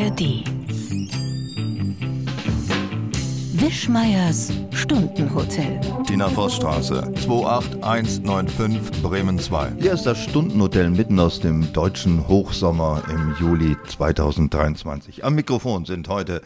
ARD. Wischmeiers Stundenhotel. Tina Vossstraße, 28195 Bremen 2. Hier ist das Stundenhotel mitten aus dem deutschen Hochsommer im Juli 2023. Am Mikrofon sind heute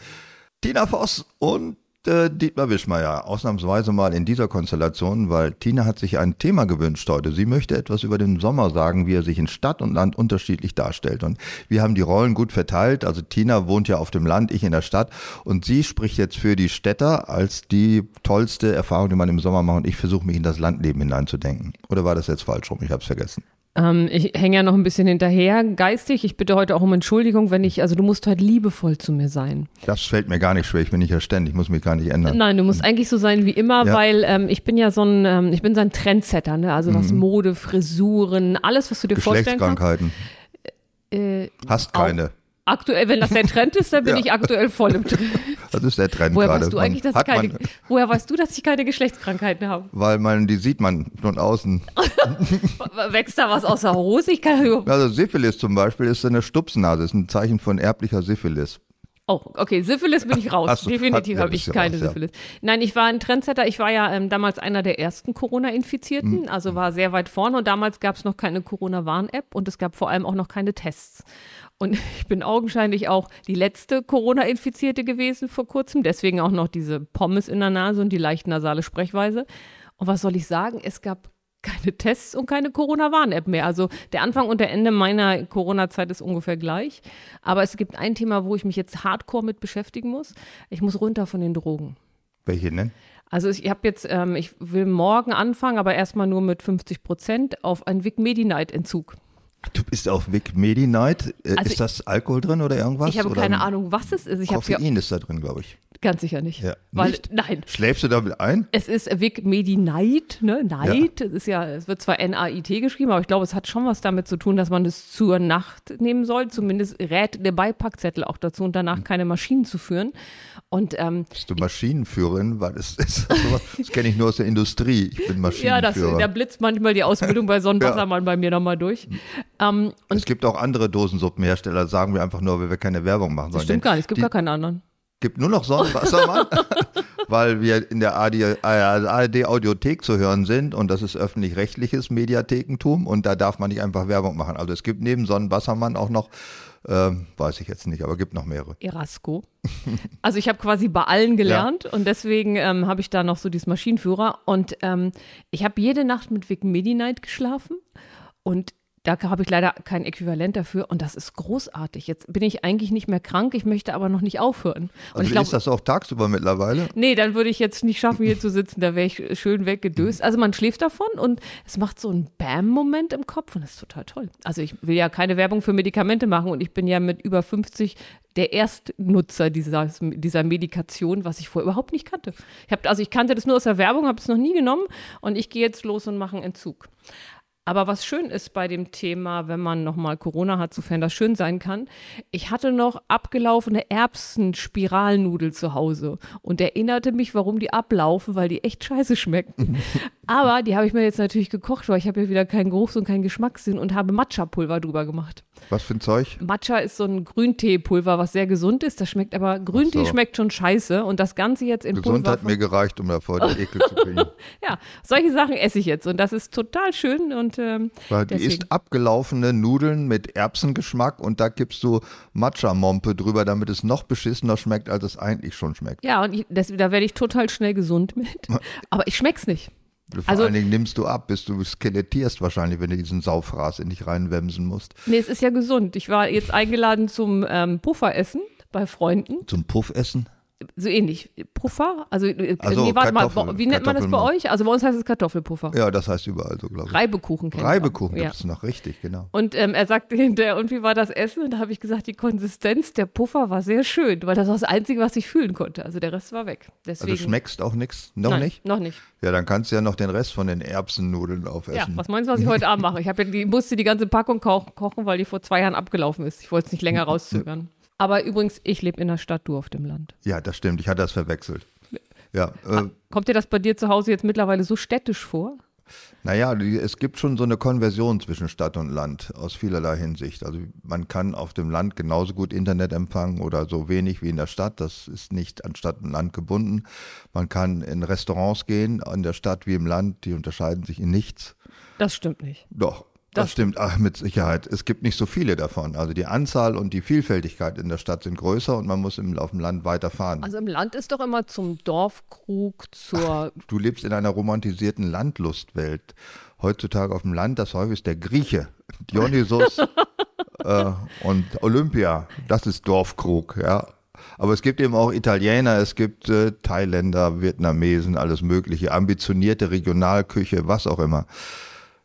Tina Voss und äh, Dietmar Wischmeier. Ausnahmsweise mal in dieser Konstellation, weil Tina hat sich ein Thema gewünscht heute. Sie möchte etwas über den Sommer sagen, wie er sich in Stadt und Land unterschiedlich darstellt. Und wir haben die Rollen gut verteilt. Also Tina wohnt ja auf dem Land, ich in der Stadt. Und sie spricht jetzt für die Städter als die tollste Erfahrung, die man im Sommer macht. Und ich versuche mich in das Landleben hineinzudenken. Oder war das jetzt falsch rum? Ich habe es vergessen. Ähm, ich hänge ja noch ein bisschen hinterher geistig. Ich bitte heute auch um Entschuldigung, wenn ich, also du musst heute liebevoll zu mir sein. Das fällt mir gar nicht schwer. Ich bin nicht ja ständig, ich muss mich gar nicht ändern. Nein, du musst eigentlich so sein wie immer, Ja. weil ähm, ich bin ja so ein, ähm, ich bin so ein Trendsetter, ne? Also was Mode, Frisuren, alles, was du dir vorstellen kannst. Äh, Hast keine. aktuell, wenn das der Trend ist, dann bin Ja. ich aktuell voll im Trend. Das ist der Trend Woher gerade. weißt du Man- eigentlich, dass ich keine, man, woher weißt du, dass ich keine Geschlechtskrankheiten habe? Weil man, die sieht man von außen. Wächst da was aus der Hose? Ich kann Also Syphilis zum Beispiel ist eine Stupsnase, ist ein Zeichen von erblicher Syphilis. Oh, okay, Syphilis bin ich raus. Du- Definitiv ja, habe ich keine raus, ja. Syphilis. Nein, ich war ein Trendsetter. Ich war ja ähm, damals einer der ersten Corona-Infizierten, Mhm. also war sehr weit vorne und damals gab es noch keine Corona-Warn-App und es gab vor allem auch noch keine Tests. Und ich bin augenscheinlich auch die letzte Corona-Infizierte gewesen vor kurzem, deswegen auch noch diese Pommes in der Nase und die leicht nasale Sprechweise. Und was soll ich sagen? Es gab keine Tests und keine Corona-Warn-App mehr. Also der Anfang und der Ende meiner Corona-Zeit ist ungefähr gleich. Aber es gibt ein Thema, wo ich mich jetzt hardcore mit beschäftigen muss. Ich muss runter von den Drogen. Welche denn? Also ich habe jetzt, ähm, ich will morgen anfangen, aber erstmal nur mit 50 Prozent auf einen Vic Medi-Night-Entzug. Du bist auf Vic Medi Night. Äh, Also ist das Alkohol drin oder irgendwas? Ich habe oder keine Ahnung, was es ist. Ich habe ja Koffein ist da drin, glaube ich. ganz sicher nicht. Ja. Weil, Nicht? nein, Schläfst du damit ein? Es ist Vic Medi Night, ne? Night. Es ist ja, es wird zwar N-A-I-T geschrieben, aber ich glaube, es hat schon was damit zu tun, dass man das zur Nacht nehmen soll. Zumindest rät der Beipackzettel auch dazu und danach keine Maschinen zu führen. Und ähm, Bist du Maschinenführerin? Weil das ist sowas- das kenne ich nur aus der Industrie. Ich bin ja, das, Maschinenführer. da blitzt manchmal die Ausbildung bei Sonnenwassermann bei mir nochmal durch. Ähm, es gibt auch andere Dosensuppenhersteller, sagen wir einfach nur, weil wir keine Werbung machen sollen. das stimmt gar nicht, es gibt die, gar keinen anderen. gibt nur noch Sonnenwassermann, weil wir in der ARD, ARD Audiothek zu hören sind und das ist öffentlich-rechtliches Mediathekentum und da darf man nicht einfach Werbung machen. Also es gibt neben Sonnenwassermann auch noch, ähm, weiß ich jetzt nicht, aber gibt noch mehrere. Erasco. Also ich habe quasi bei allen gelernt und deswegen ähm, habe ich da noch so dieses Maschinenführer und ähm, ich habe jede Nacht mit Vic Medi-Night geschlafen und da habe ich leider kein Äquivalent dafür und das ist großartig. Jetzt bin ich eigentlich nicht mehr krank, ich möchte aber noch nicht aufhören. Und Also ich ist das auch tagsüber mittlerweile? nee, dann würde ich jetzt nicht schaffen, hier zu sitzen, da wäre ich schön weggedöst. Also man schläft davon und es macht so einen Bam-Moment im Kopf und das ist total toll. Also ich will ja keine Werbung für Medikamente machen und ich bin ja mit über 50 der Erstnutzer dieser, dieser Medikation, was ich vorher überhaupt nicht kannte. Ich hab, also ich kannte das nur aus der Werbung, habe es noch nie genommen und ich gehe jetzt los und mache einen Entzug. Aber was schön ist bei dem Thema, wenn man nochmal Corona hat, sofern das schön sein kann, ich hatte noch abgelaufene Erbsenspiralnudel zu Hause und erinnerte mich, warum die ablaufen, weil die echt scheiße schmeckten. Aber die habe ich mir jetzt natürlich gekocht, weil ich habe ja wieder keinen Geruchs- und keinen Geschmackssinn und habe Matcha-Pulver drüber gemacht. Was für ein Zeug? Matcha ist so ein Grünteepulver, was sehr gesund ist. Das schmeckt aber, Grüntee so. schmeckt schon scheiße und das Ganze jetzt in Gesund Pulver. hat mir gereicht, um davor den Ekel zu kriegen. ja, solche Sachen esse ich jetzt und das ist total schön und ähm, Weil die deswegen. isst abgelaufene Nudeln mit Erbsengeschmack und da gibst du Matcha-Mompe drüber, damit es noch beschissener schmeckt, als es eigentlich schon schmeckt. Ja, und ich, das, da werde ich total schnell gesund mit. Aber ich schmeck's nicht. Vor Also- allen Dingen nimmst du ab, bis du skelettierst wahrscheinlich, wenn du diesen Saufraß in dich reinwemsen musst. Nee, es ist ja gesund. Ich war jetzt eingeladen zum ähm, Pufferessen bei Freunden. Zum Puffessen? So ähnlich. Puffer? Also, äh, Ach so, nee, warte mal, wie nennt man das bei euch? Also bei uns heißt es Kartoffelpuffer. Ja, das heißt überall so, glaube ich. Reibekuchen kennt. Reibekuchen Ja. gibt es noch, richtig, genau. Und ähm, er sagte hinterher, und wie war das Essen? Und da habe ich gesagt, die Konsistenz der Puffer war sehr schön, weil das war das Einzige, was ich fühlen konnte. Also der Rest war weg. Deswegen, Also schmeckst auch nichts? Noch Nein, nicht? Noch nicht. Ja, dann kannst du ja noch den Rest von den Erbsennudeln Ja, aufessen. was meinst du, was ich heute Abend mache? Ich habe ja die, musste die ganze Packung koch, kochen, weil die vor zwei Jahren abgelaufen ist. Ich wollte es nicht länger rauszögern. Aber übrigens, ich lebe in der Stadt, du auf dem Land. Ja, das stimmt, ich hatte das verwechselt. Ja, äh, Kommt dir das bei dir zu Hause jetzt mittlerweile so städtisch vor? Naja, es gibt schon so eine Konversion zwischen Stadt und Land aus vielerlei Hinsicht. Also man kann auf dem Land genauso gut Internet empfangen oder so wenig wie in der Stadt. Das ist nicht an Stadt und Land gebunden. Man kann in Restaurants gehen, an der Stadt wie im Land. Die unterscheiden sich in nichts. Das stimmt nicht. Doch. Das, stimmt, ach, mit Sicherheit. Es gibt nicht so viele davon. Also die Anzahl und die Vielfältigkeit in der Stadt sind größer und man muss im, auf dem Land weiterfahren. Also im Land ist doch immer zum Dorfkrug, zur. Ach, du lebst in einer romantisierten Landlustwelt. Heutzutage auf dem Land, das häufig ist der Grieche, Dionysos äh, und Olympia. Das ist Dorfkrug, ja. Aber es gibt eben auch Italiener, es gibt äh, Thailänder, Vietnamesen, alles Mögliche, ambitionierte Regionalküche, was auch immer.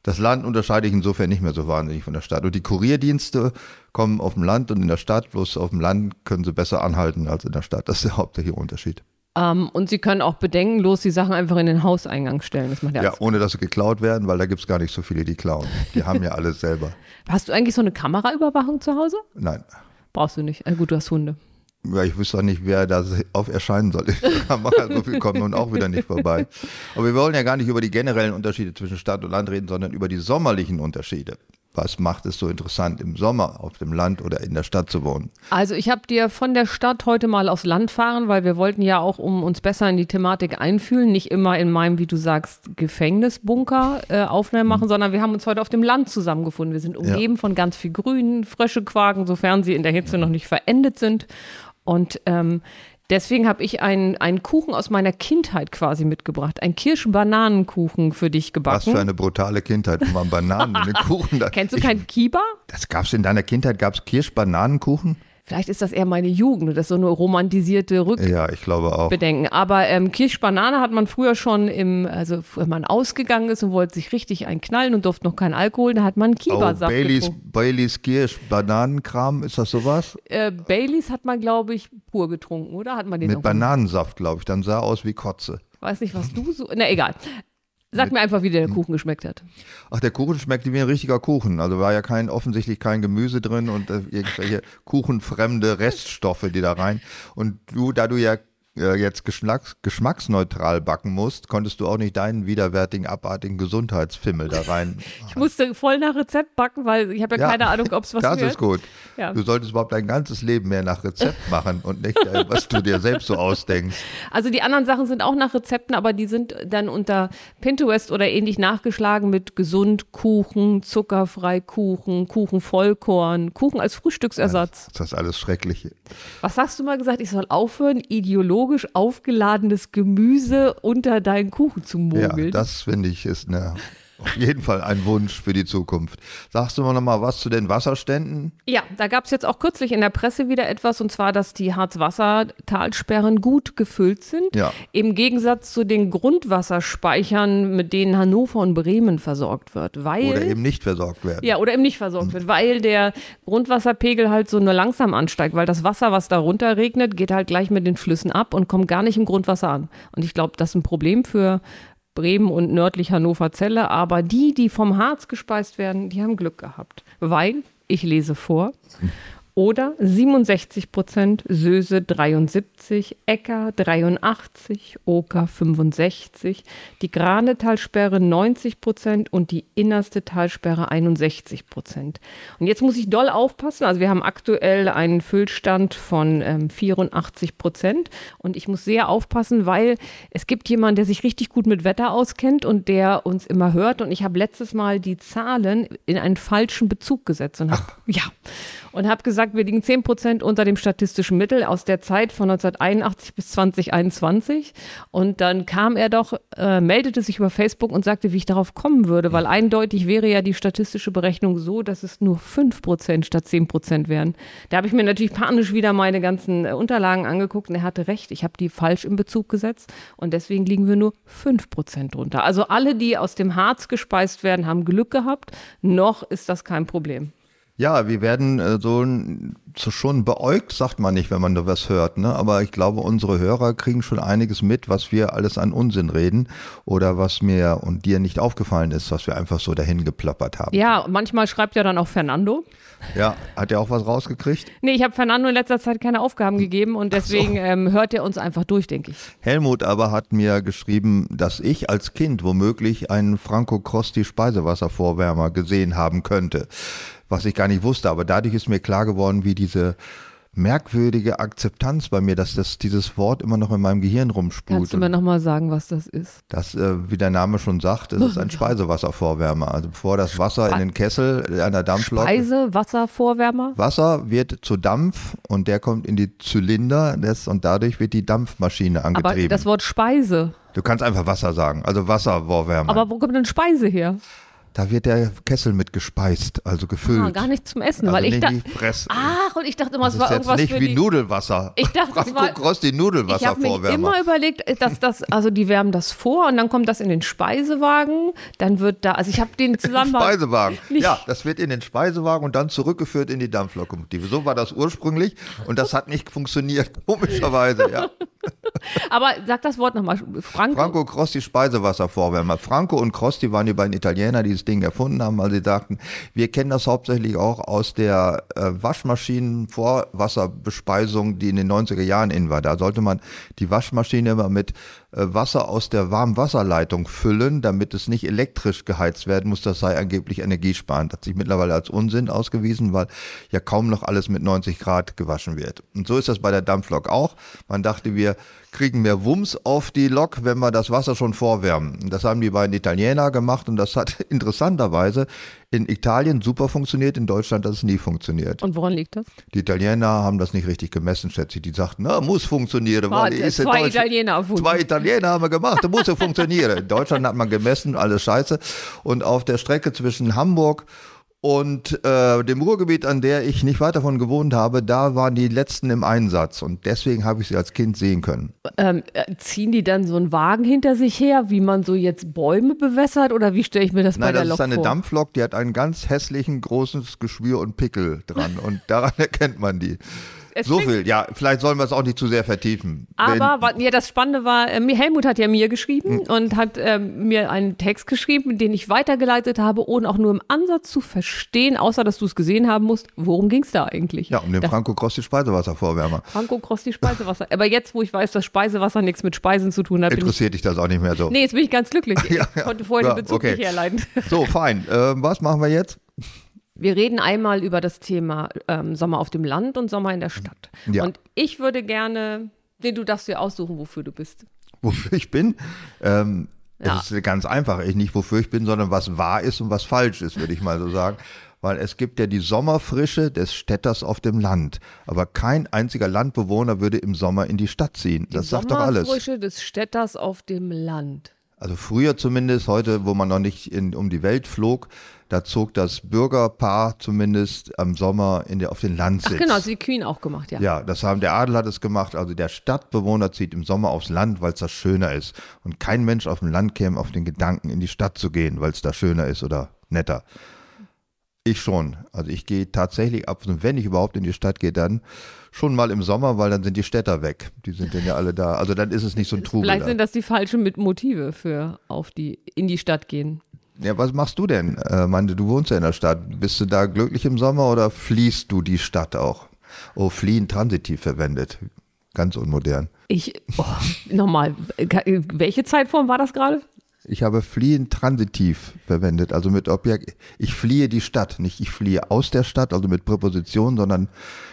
Das Land unterscheide ich insofern nicht mehr so wahnsinnig von der Stadt. Und die Kurierdienste kommen auf dem Land und in der Stadt, bloß auf dem Land können sie besser anhalten als in der Stadt. Das ist der hauptsächliche Unterschied. Ähm, und Sie können auch bedenkenlos die Sachen einfach in den Hauseingang stellen. Das macht ja, ohne dass sie geklaut werden, weil da gibt es gar nicht so viele, die klauen. Die haben ja alles selber. Hast du eigentlich so eine Kameraüberwachung zu Hause? Nein. Brauchst du nicht. Also gut, du hast Hunde. Ja, ich wüsste auch nicht, wer da auf erscheinen soll. so viel kommt nun auch wieder nicht vorbei. Aber wir wollen ja gar nicht über die generellen Unterschiede zwischen Stadt und Land reden, sondern über die sommerlichen Unterschiede was macht es so interessant, im Sommer auf dem Land oder in der Stadt zu wohnen? Also ich habe dir von der Stadt heute mal aufs Land fahren, weil wir wollten ja auch, um uns besser in die Thematik einfühlen, nicht immer in meinem, wie du sagst, Gefängnisbunker äh, Aufnahmen machen, mhm. sondern wir haben uns heute auf dem Land zusammengefunden. Wir sind umgeben ja. von ganz viel Grün, frische Quaken, sofern sie in der Hitze noch nicht verendet sind. Und ähm, Deswegen habe ich einen, einen Kuchen aus meiner Kindheit quasi mitgebracht. Ein Kirsch-Bananenkuchen für dich gebacken. Was für eine brutale Kindheit, man Bananen in den Kuchen da. Kennst du keinen Kiba? Das gab es in deiner Kindheit, gab es Kirsch-Bananenkuchen? Vielleicht ist das eher meine Jugend, das ist so eine romantisierte Rückbedenken. Ja, ich glaube auch. Aber ähm, Kirschbanane hat man früher schon im, also wenn man ausgegangen ist und wollte sich richtig einknallen und durfte noch keinen Alkohol, da hat man Kiba-Saft. Oh, Baileys, Baileys Kirsch, Bananenkram, ist das sowas? Äh, Baileys hat man, glaube ich, pur getrunken, oder? Hat man den Mit Bananensaft, glaube ich. Dann sah aus wie Kotze. Weiß nicht, was du so. Na, egal. Sag mir einfach, wie der Kuchen geschmeckt hat. Ach, der Kuchen schmeckt wie ein richtiger Kuchen. Also war ja kein, offensichtlich kein Gemüse drin und äh, irgendwelche kuchenfremde Reststoffe, die da rein. Und du, da du ja äh, jetzt geschmacks geschmacksneutral backen musst, konntest du auch nicht deinen widerwärtigen, abartigen Gesundheitsfimmel da rein. ich musste voll nach Rezept backen, weil ich habe ja, ja, keine Ahnung, ob es was Das wird. ist gut. Ja. Du solltest überhaupt dein ganzes Leben mehr nach Rezept machen und nicht, äh, was du dir selbst so ausdenkst. Also die anderen Sachen sind auch nach Rezepten, aber die sind dann unter Pinterest oder ähnlich nachgeschlagen mit gesund Kuchen, zuckerfrei Kuchen, Kuchen Vollkorn, Kuchen als Frühstücksersatz. Das ist alles Schreckliche. Was hast du mal gesagt? Ich soll aufhören, ideologisch ökologisch aufgeladenes Gemüse unter deinen Kuchen zu mogeln. Ja, das finde ich ist eine auf jeden Fall ein Wunsch für die Zukunft. Sagst du mal noch mal was zu den Wasserständen? Ja, da gab es jetzt auch kürzlich in der Presse wieder etwas, und zwar, dass die Harzwassertalsperren gut gefüllt sind. Ja. Im Gegensatz zu den Grundwasserspeichern, mit denen Hannover und Bremen versorgt wird. Weil, oder eben nicht versorgt werden. Ja, oder eben nicht versorgt wird, weil der Grundwasserpegel halt so nur langsam ansteigt, weil das Wasser, was da runter regnet, geht halt gleich mit den Flüssen ab und kommt gar nicht im Grundwasser an. Und ich glaube, das ist ein Problem für Bremen und nördlich Hannover-Zelle. Aber die, die vom Harz gespeist werden, die haben Glück gehabt. Weil, ich lese vor, oder 67 Prozent, Söse 73, Ecker 83, Oker 65, die Grane Talsperre 90 Prozent und die innerste Talsperre 61 Prozent. Und jetzt muss ich doll aufpassen. Also wir haben aktuell einen Füllstand von ähm, 84 Prozent und ich muss sehr aufpassen, weil es gibt jemanden, der sich richtig gut mit Wetter auskennt und der uns immer hört. Und ich habe letztes Mal die Zahlen in einen falschen Bezug gesetzt und habe ja und habe gesagt, wir liegen 10 Prozent unter dem statistischen Mittel aus der Zeit von 1981 bis 2021. Und dann kam er doch, äh, meldete sich über Facebook und sagte, wie ich darauf kommen würde, weil eindeutig wäre ja die statistische Berechnung so, dass es nur 5 Prozent statt 10 Prozent wären. Da habe ich mir natürlich panisch wieder meine ganzen äh, Unterlagen angeguckt und er hatte recht, ich habe die falsch in Bezug gesetzt und deswegen liegen wir nur 5 Prozent drunter. Also alle, die aus dem Harz gespeist werden, haben Glück gehabt. Noch ist das kein Problem. Ja, wir werden äh, so, so schon beäugt, sagt man nicht, wenn man da was hört. Ne? Aber ich glaube, unsere Hörer kriegen schon einiges mit, was wir alles an Unsinn reden oder was mir und dir nicht aufgefallen ist, was wir einfach so dahin geplappert haben. Ja, manchmal schreibt ja dann auch Fernando. Ja, hat er auch was rausgekriegt? Nee, ich habe Fernando in letzter Zeit keine Aufgaben gegeben und deswegen so. ähm, hört er uns einfach durch, denke ich. Helmut aber hat mir geschrieben, dass ich als Kind womöglich einen Franco Crosti Speisewasservorwärmer gesehen haben könnte was ich gar nicht wusste. Aber dadurch ist mir klar geworden, wie diese merkwürdige Akzeptanz bei mir, dass das dieses Wort immer noch in meinem Gehirn rumspult. Kannst du mir nochmal sagen, was das ist? Das, äh, wie der Name schon sagt, ist ein Speisewasservorwärmer. Also bevor das Wasser Spe in den Kessel einer Dampflok. Speisewasservorwärmer? Wasser wird zu Dampf und der kommt in die Zylinder des, und dadurch wird die Dampfmaschine angetrieben. Aber das Wort Speise. Du kannst einfach Wasser sagen, also Wasservorwärmer. Aber wo kommt denn Speise her? Da wird der Kessel mit gespeist, also gefüllt. Ah, gar nicht zum Essen, also weil ich dachte. Ach, und ich dachte immer, es war irgendwas nicht für wie die, Nudelwasser. Ich dachte, Franco es war Crosti Nudelwasser Ich habe mir immer überlegt, dass das, also die wärmen das vor und dann kommt das in den Speisewagen, dann wird da, also ich habe den Zusammenhang. Speisewagen. Ja, das wird in den Speisewagen und dann zurückgeführt in die Dampflokomotive. So war das ursprünglich und das hat nicht funktioniert, komischerweise, ja. Aber sag das Wort nochmal. Franco. Franco Crosti Speisewasservorwärmer. Franco und Crosti waren die beiden Italiener, die dieses Ding erfunden haben, weil sie sagten, wir kennen das hauptsächlich auch aus der äh, Waschmaschinen-Vorwasserbespeisung, die in den 90er Jahren in war. Da sollte man die Waschmaschine immer mit Wasser aus der Warmwasserleitung füllen, damit es nicht elektrisch geheizt werden muss. Das sei angeblich energiesparend. Hat sich mittlerweile als Unsinn ausgewiesen, weil ja kaum noch alles mit 90 Grad gewaschen wird. Und so ist das bei der Dampflok auch. Man dachte, wir kriegen mehr Wumms auf die Lok, wenn wir das Wasser schon vorwärmen. Das haben die beiden Italiener gemacht und das hat interessanterweise in Italien super funktioniert, in Deutschland hat es nie funktioniert. Und woran liegt das? Die Italiener haben das nicht richtig gemessen, schätze ich. Die sagten, na, muss funktionieren. Weil ist zwei Italiener Zwei Italiener haben wir gemacht, das muss ja funktionieren. In Deutschland hat man gemessen, alles scheiße. Und auf der Strecke zwischen Hamburg und äh, dem Ruhrgebiet, an der ich nicht weit davon gewohnt habe, da waren die letzten im Einsatz und deswegen habe ich sie als Kind sehen können. Ähm, äh, ziehen die dann so einen Wagen hinter sich her, wie man so jetzt Bäume bewässert oder wie stelle ich mir das Nein, bei der Lok vor? Nein, das ist eine Dampflok, die hat einen ganz hässlichen, großes Geschwür und Pickel dran und daran erkennt man die. Es so viel, ja. Vielleicht sollen wir es auch nicht zu sehr vertiefen. Aber ja, das Spannende war, äh, Helmut hat ja mir geschrieben hm. und hat äh, mir einen Text geschrieben, den ich weitergeleitet habe, ohne auch nur im Ansatz zu verstehen, außer dass du es gesehen haben musst, worum ging es da eigentlich? Ja, um den das, Franco Crossi Speisewasservorwärmer. Franco Crossi Speisewasser. Aber jetzt, wo ich weiß, dass Speisewasser nichts mit Speisen zu tun hat, interessiert dich das auch nicht mehr so. Nee, jetzt bin ich ganz glücklich. ja, ja. konnte vorher ja, den Bezug okay. nicht herleiten. So, fein. Äh, was machen wir jetzt? Wir reden einmal über das Thema ähm, Sommer auf dem Land und Sommer in der Stadt. Ja. Und ich würde gerne, nee, du darfst dir aussuchen, wofür du bist. Wofür ich bin? Ähm, ja. Es ist ganz einfach. Ich nicht wofür ich bin, sondern was wahr ist und was falsch ist, würde ich mal so sagen. Weil es gibt ja die Sommerfrische des Städters auf dem Land. Aber kein einziger Landbewohner würde im Sommer in die Stadt ziehen. Das die sagt doch alles. Die Sommerfrische des Städters auf dem Land. Also früher zumindest, heute, wo man noch nicht in, um die Welt flog, da zog das Bürgerpaar zumindest am Sommer in der, auf den Landsitz. Ach genau, das hat die Queen auch gemacht, ja. Ja, das haben, der Adel hat es gemacht. Also der Stadtbewohner zieht im Sommer aufs Land, weil es da schöner ist. Und kein Mensch auf dem Land käme auf den Gedanken, in die Stadt zu gehen, weil es da schöner ist oder netter. Ich schon. Also ich gehe tatsächlich ab, wenn ich überhaupt in die Stadt gehe, dann schon mal im Sommer, weil dann sind die Städter weg. Die sind dann ja alle da. Also dann ist es nicht so ein Trubel. Vielleicht sind das die falschen Motive für auf die in die Stadt gehen. Ja, was machst du denn? Äh, meine, du wohnst ja in der Stadt. Bist du da glücklich im Sommer oder fließt du die Stadt auch? Oh, fliehen transitiv verwendet. Ganz unmodern. Ich, oh, nochmal, welche Zeitform war das gerade? Ich habe fliehen transitiv verwendet, also mit Objekt. Ich fliehe die Stadt, nicht ich fliehe aus der Stadt, also mit Präposition, sondern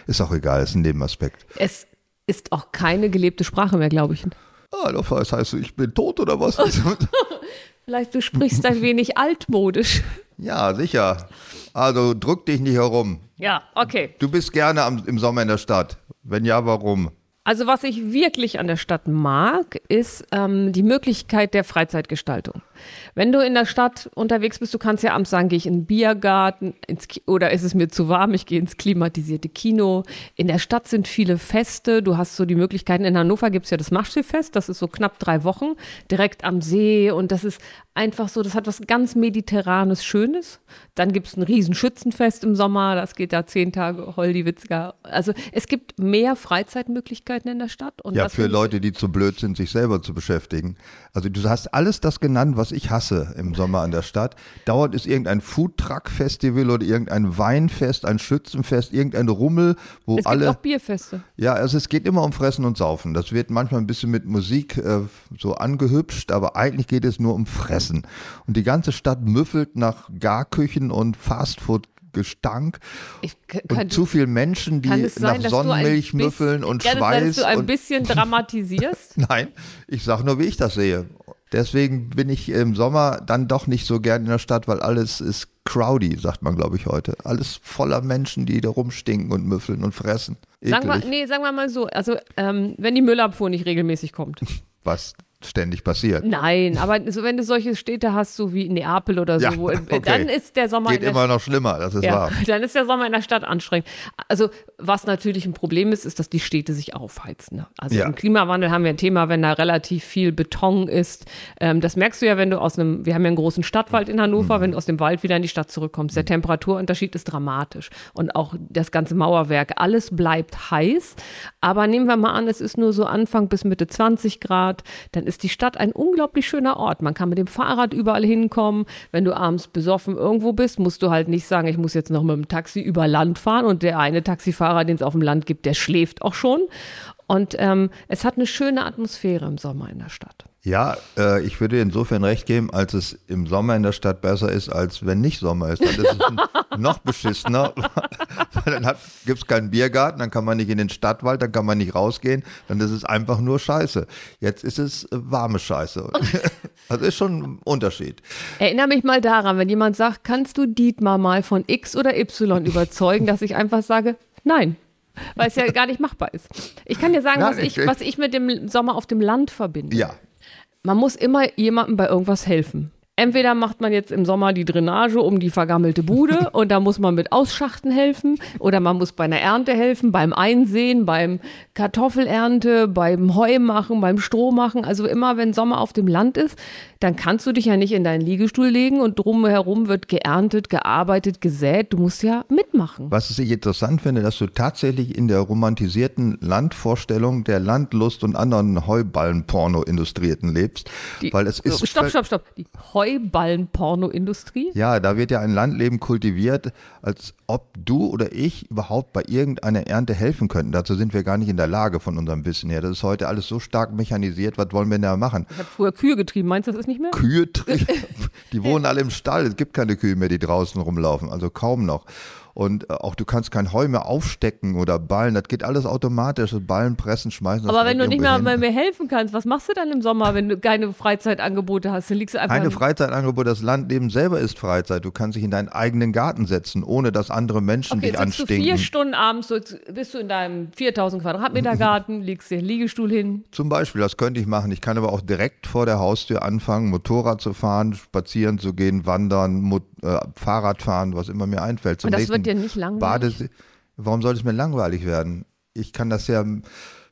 ist auch egal, ist ein Nebenaspekt. Es ist auch keine gelebte Sprache mehr, glaube ich. Ah, das heißt, ich bin tot oder was? Vielleicht du sprichst ein wenig altmodisch. Ja, sicher. Also drück dich nicht herum. Ja, okay. Du bist gerne am, im Sommer in der Stadt. Wenn ja, warum? Also was ich wirklich an der Stadt mag, ist ähm, die Möglichkeit der Freizeitgestaltung. Wenn du in der Stadt unterwegs bist, du kannst ja abends sagen, gehe ich in den Biergarten oder ist es mir zu warm, ich gehe ins klimatisierte Kino. In der Stadt sind viele Feste, du hast so die Möglichkeiten. In Hannover gibt es ja das Maschsee-Fest, das ist so knapp drei Wochen, direkt am See und das ist einfach so, das hat was ganz Mediterranes, Schönes. Dann gibt es ein Riesenschützenfest im Sommer, das geht da zehn Tage, Holdi-Witzka. Also es gibt mehr Freizeitmöglichkeiten in der Stadt. Und ja, für Leute, die zu blöd sind, sich selber zu beschäftigen. Also du hast alles das genannt, was ich hasse im Sommer an der Stadt. Dauert es irgendein Foodtruck-Festival oder irgendein Weinfest, ein Schützenfest, irgendein Rummel, wo es alle. Es gibt auch Bierfeste. Ja, also es geht immer um Fressen und Saufen. Das wird manchmal ein bisschen mit Musik äh, so angehübscht, aber eigentlich geht es nur um Fressen essen. Und die ganze Stadt müffelt nach Garküchen und Fastfood Gestank ich, kann, und zu viele Menschen, die sein, nach Sonnenmilch müffeln und kann Schweiß. Sein, dass du ein bisschen dramatisierst? Nein, ich sage nur, wie ich das sehe. Deswegen bin ich im Sommer dann doch nicht so gern in der Stadt, weil alles ist crowdy, sagt man, glaube ich, heute. Alles voller Menschen, die da rumstinken und müffeln und fressen. Sagen wir, nee, sagen wir mal so, also ähm, wenn die Müllabfuhr nicht regelmäßig kommt. Was ständig passiert. Nein, aber so, wenn du solche Städte hast, so wie Neapel oder so, ja, okay. dann ist der Sommer. Geht immer noch schlimmer, das ist ja, wahr. Dann ist der Sommer in der Stadt anstrengend. Also, was natürlich ein Problem ist, ist, dass die Städte sich aufheizen. Ne? Also ja. im Klimawandel haben wir ein Thema, wenn da relativ viel Beton ist. Ähm, das merkst du ja, wenn du aus einem, wir haben ja einen großen Stadtwald in Hannover, mhm. wenn du aus dem Wald wieder in die Stadt zurückkommst. Der Temperaturunterschied ist dramatisch. Und auch das ganze Mauerwerk, alles bleibt heiß. Aber nehmen wir mal an, es ist nur so Anfang bis Mitte 20 Grad, dann ist die Stadt ein unglaublich schöner Ort. Man kann mit dem Fahrrad überall hinkommen. Wenn du abends besoffen irgendwo bist, musst du halt nicht sagen, ich muss jetzt noch mit dem Taxi über Land fahren und der eine Taxifahrer, den es auf dem Land gibt, der schläft auch schon. Und ähm, es hat eine schöne Atmosphäre im Sommer in der Stadt. Ja, äh, ich würde insofern recht geben, als es im Sommer in der Stadt besser ist, als wenn nicht Sommer ist. Dann ist es noch beschissener. dann gibt es keinen Biergarten, dann kann man nicht in den Stadtwald, dann kann man nicht rausgehen, dann ist es einfach nur Scheiße. Jetzt ist es äh, warme Scheiße. Also ist schon ein Unterschied. Erinnere mich mal daran, wenn jemand sagt, kannst du Dietmar mal von X oder Y überzeugen, dass ich einfach sage, nein weil es ja gar nicht machbar ist. Ich kann dir sagen, Nein, was, ich, was ich mit dem Sommer auf dem Land verbinde. Ja. Man muss immer jemandem bei irgendwas helfen. Entweder macht man jetzt im Sommer die Drainage um die vergammelte Bude und da muss man mit Ausschachten helfen oder man muss bei einer Ernte helfen, beim Einsehen, beim Kartoffelernte, beim Heu machen, beim Stroh machen. Also immer, wenn Sommer auf dem Land ist, dann kannst du dich ja nicht in deinen Liegestuhl legen und drumherum wird geerntet, gearbeitet, gesät. Du musst ja mitmachen. Was ich interessant finde, dass du tatsächlich in der romantisierten Landvorstellung der Landlust und anderen Heuballen-Porno-Industrierten lebst. Die, weil es ist. Stopp, stopp, stopp. Die Heuballen-Porno-Industrie? Ja, da wird ja ein Landleben kultiviert, als ob du oder ich überhaupt bei irgendeiner Ernte helfen könnten. Dazu sind wir gar nicht in der Lage von unserem Wissen her. Das ist heute alles so stark mechanisiert. Was wollen wir denn da machen? Ich habe früher Kühe getrieben. Meinst du, das ist nicht mehr? Kühe trieben? die wohnen alle im Stall. Es gibt keine Kühe mehr, die draußen rumlaufen. Also kaum noch. Und äh, auch du kannst kein Heu mehr aufstecken oder ballen. Das geht alles automatisch. Ballen, pressen, schmeißen. Aber wenn du nicht mehr, mehr helfen kannst, was machst du dann im Sommer, wenn du keine Freizeitangebote hast? Dann liegst du einfach. Keine Freizeitangebote. Das Landleben selber ist Freizeit. Du kannst dich in deinen eigenen Garten setzen, ohne dass andere Menschen okay, dich anstinken. Du vier Stunden abends bist du in deinem 4000 Quadratmeter Garten, legst dir Liegestuhl hin. Zum Beispiel, das könnte ich machen. Ich kann aber auch direkt vor der Haustür anfangen, Motorrad zu fahren, spazieren zu gehen, wandern, äh, Fahrrad fahren, was immer mir einfällt. Zum Und das wird dir nicht langweilig? Badesee. Warum soll es mir langweilig werden? Ich kann das ja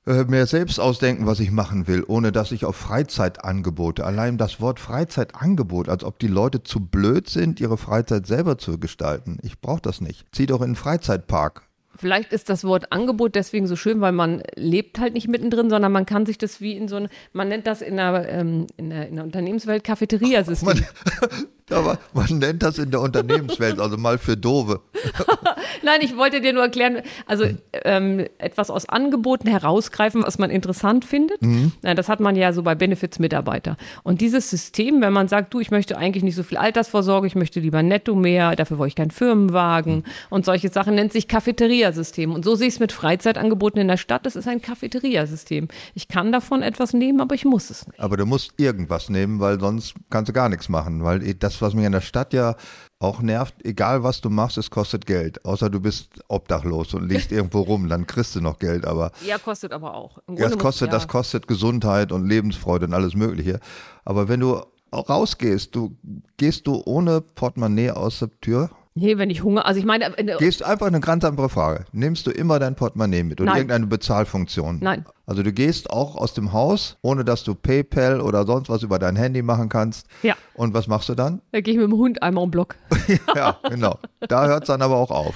äh, mir selbst ausdenken, was ich machen will, ohne dass ich auf Freizeitangebote, allein das Wort Freizeitangebot, als ob die Leute zu blöd sind, ihre Freizeit selber zu gestalten. Ich brauche das nicht. Zieh doch in einen Freizeitpark. Vielleicht ist das Wort Angebot deswegen so schön, weil man lebt halt nicht mittendrin, sondern man kann sich das wie in so ein, man nennt das in der, ähm, in der, in der Unternehmenswelt Cafeteria-System. Aber man nennt das in der Unternehmenswelt, also mal für Dove. Nein, ich wollte dir nur erklären, also ähm, etwas aus Angeboten herausgreifen, was man interessant findet. Mhm. Das hat man ja so bei Benefits-Mitarbeiter. Und dieses System, wenn man sagt, du, ich möchte eigentlich nicht so viel Altersvorsorge, ich möchte lieber netto mehr, dafür wollte ich keinen Firmenwagen mhm. und solche Sachen, nennt sich Cafeteria-System. Und so sehe ich es mit Freizeitangeboten in der Stadt. Es ist ein Cafeteria-System. Ich kann davon etwas nehmen, aber ich muss es nicht. Aber du musst irgendwas nehmen, weil sonst kannst du gar nichts machen, weil das das, was mich in der Stadt ja auch nervt, egal was du machst, es kostet Geld. Außer du bist obdachlos und liegst irgendwo rum, dann kriegst du noch Geld, aber Ja, kostet aber auch. Ja, das kostet, muss- das kostet Gesundheit und Lebensfreude und alles Mögliche. Aber wenn du rausgehst, du gehst du ohne Portemonnaie aus der Tür, Nee, wenn ich Hunger, also ich meine, in der- gehst einfach eine ganz andere Frage. Nimmst du immer dein Portemonnaie mit oder Nein. irgendeine Bezahlfunktion? Nein. Also du gehst auch aus dem Haus, ohne dass du PayPal oder sonst was über dein Handy machen kannst. Ja. Und was machst du dann? da gehe ich mit dem Hund einmal um Block. ja, genau. Da hört es dann aber auch auf.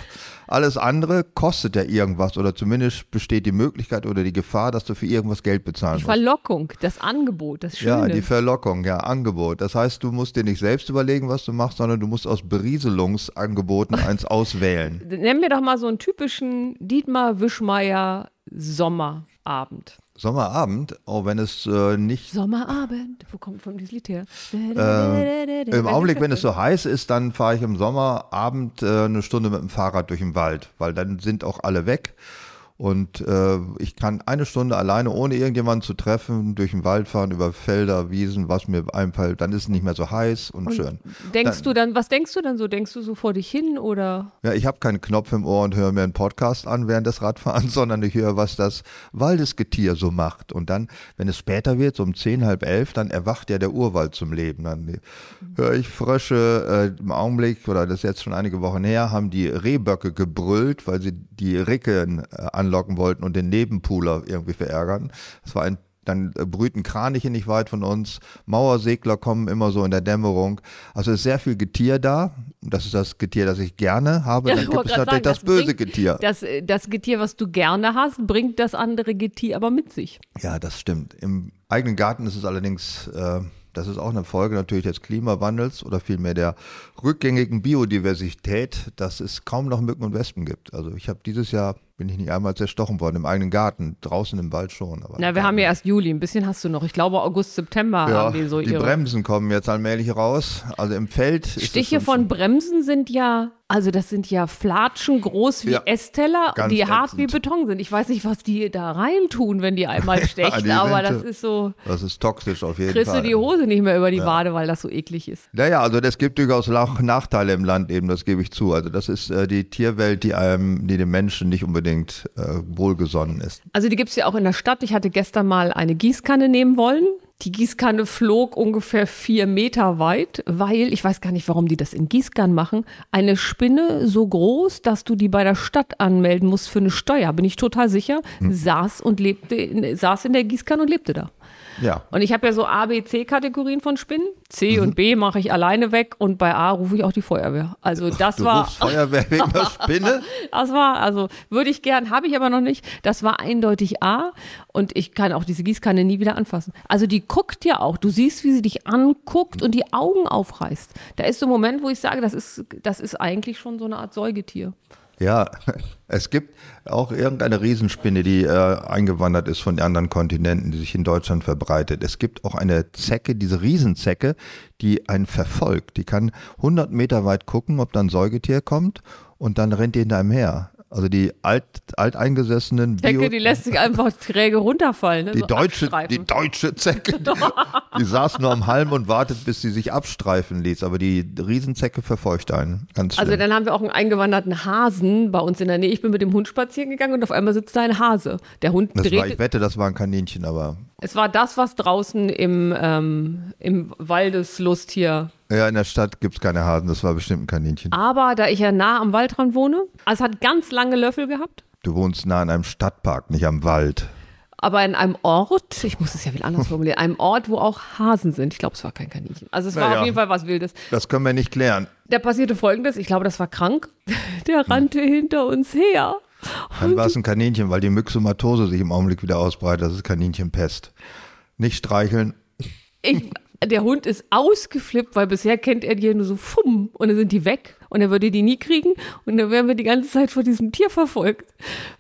Alles andere kostet ja irgendwas oder zumindest besteht die Möglichkeit oder die Gefahr, dass du für irgendwas Geld bezahlen Die musst. Verlockung, das Angebot, das Ja, Schöne. die Verlockung, ja, Angebot. Das heißt, du musst dir nicht selbst überlegen, was du machst, sondern du musst aus Berieselungsangeboten eins auswählen. Nenn mir doch mal so einen typischen Dietmar Wischmeier Sommerabend. Sommerabend, auch wenn es äh, nicht Sommerabend, wo kommt von dieses Lied her? Im Augenblick, wenn es so heiß ist, dann fahre ich im Sommerabend äh, eine Stunde mit dem Fahrrad durch den Wald, weil dann sind auch alle weg. Und äh, ich kann eine Stunde alleine, ohne irgendjemanden zu treffen, durch den Wald fahren, über Felder, Wiesen, was mir einfällt. Dann ist es nicht mehr so heiß und, schön. Denkst Dann- du dann, was denkst du dann so? Denkst du so vor dich hin oder? Ja, ich habe keinen Knopf im Ohr und höre mir einen Podcast an während des Radfahrens, sondern ich höre, was das Waldesgetier so macht. Und dann, wenn es später wird, so um zehn, halb elf, dann erwacht ja der Urwald zum Leben. Dann höre ich Frösche äh, im Augenblick, oder das ist jetzt schon einige Wochen her, haben die Rehböcke gebrüllt, weil sie die Ricken äh, anlocken wollten und den Nebenpooler irgendwie verärgern. Das war ein dann äh, brüten Kraniche nicht weit von uns. Mauersegler kommen immer so in der Dämmerung. Also es ist sehr viel Getier da. Das ist das Getier, das ich gerne habe. Ja, Dann gibt es natürlich sagen, das das böse bringt- Getier. Das, äh, das Getier, was du gerne hast, bringt das andere Getier aber mit sich. Ja, das stimmt. Im eigenen Garten ist es allerdings, äh, das ist auch eine Folge natürlich des Klimawandels oder vielmehr der rückgängigen Biodiversität, dass es kaum noch Mücken und Wespen gibt. Also ich habe dieses Jahr, bin ich nicht einmal zerstochen worden, im eigenen Garten, draußen im Wald schon. Aber Na, wir haben ja erst Juli, ein bisschen hast du noch. Ich glaube, August, September ja, haben die so die ihre. Bremsen kommen jetzt allmählich raus. Also im Feld Stiche von Bremsen sind ja, also das sind ja Flatschen groß wie Ja, Essteller, die hart wie ätzend. Beton sind. Ich weiß nicht, was die da reintun, wenn die einmal stechen, die aber Winde. das ist so, Das ist toxisch auf jeden kriegst du Fall. die Hose nicht mehr über die Wade, weil das so eklig ist. Naja, also das gibt durchaus auch Nachteile im Land eben, das gebe ich zu. Also das ist äh, die Tierwelt, die einem, die dem Menschen nicht unbedingt äh, wohlgesonnen ist. Also die gibt's ja auch in der Stadt. Ich hatte gestern mal eine Gießkanne nehmen wollen. Die Gießkanne flog ungefähr vier Meter weit, weil, ich weiß gar nicht, warum die das in Gießkannen machen, eine Spinne so groß, dass du die bei der Stadt anmelden musst für eine Steuer, bin ich total sicher, saß und lebte, in, saß in der Gießkanne und lebte da. Ja. Und ich habe ja so A, B, C-Kategorien von Spinnen. C und B mache ich alleine weg und bei A rufe ich auch die Feuerwehr. Also das Du war. Feuerwehr wegen der Spinne? Das war, also würde ich gern, habe ich aber noch nicht. Das war eindeutig A und ich kann auch diese Gießkanne nie wieder anfassen. Also die guckt ja auch. Du siehst, wie sie dich anguckt und die Augen aufreißt. Da ist so ein Moment, wo ich sage, das ist, das ist eigentlich schon so eine Art Säugetier. Ja, es gibt auch irgendeine Riesenspinne, die äh, eingewandert ist von anderen Kontinenten, die sich in Deutschland verbreitet. Es gibt auch eine Zecke, diese Riesenzecke, die einen verfolgt. Die kann 100 Meter weit gucken, ob da ein Säugetier kommt und dann rennt die hinter einem her. Also die alt, alteingesessenen Bio Decke, die lässt sich einfach träge runterfallen. Ne? die so deutsche, die deutsche Zecke, die, die saß nur am Halm und wartet, bis sie sich abstreifen ließ. Aber die Riesenzecke verfolgt einen. Ganz schlimm. Also dann haben wir auch einen eingewanderten Hasen bei uns in der Nähe. Ich bin mit dem Hund spazieren gegangen und auf einmal sitzt da ein Hase. Der Hund das war, dreht. ich wette, das war ein Kaninchen, aber Es war das, was draußen im, ähm, im Waldeslust hier. ja, in der Stadt gibt's keine Hasen, das war bestimmt ein Kaninchen. Aber da ich ja nah am Waldrand wohne, also es hat ganz lange Löffel gehabt. Du wohnst nah an einem Stadtpark, nicht am Wald. Aber in einem Ort, ich muss es ja wieder anders formulieren, einem Ort, wo auch Hasen sind. Ich glaube, es war kein Kaninchen. Also es war Naja. auf jeden Fall was Wildes. Das können wir nicht klären. Da passierte folgendes, ich glaube, das war krank. Der rannte hinter uns her. Dann war es ein Kaninchen, weil die Myxomatose sich im Augenblick wieder ausbreitet. Das ist Kaninchenpest. Nicht streicheln. Ich, der Hund ist ausgeflippt, weil bisher kennt er die nur so fumm und dann sind die weg. Und er würde die nie kriegen und dann wären wir die ganze Zeit vor diesem Tier verfolgt,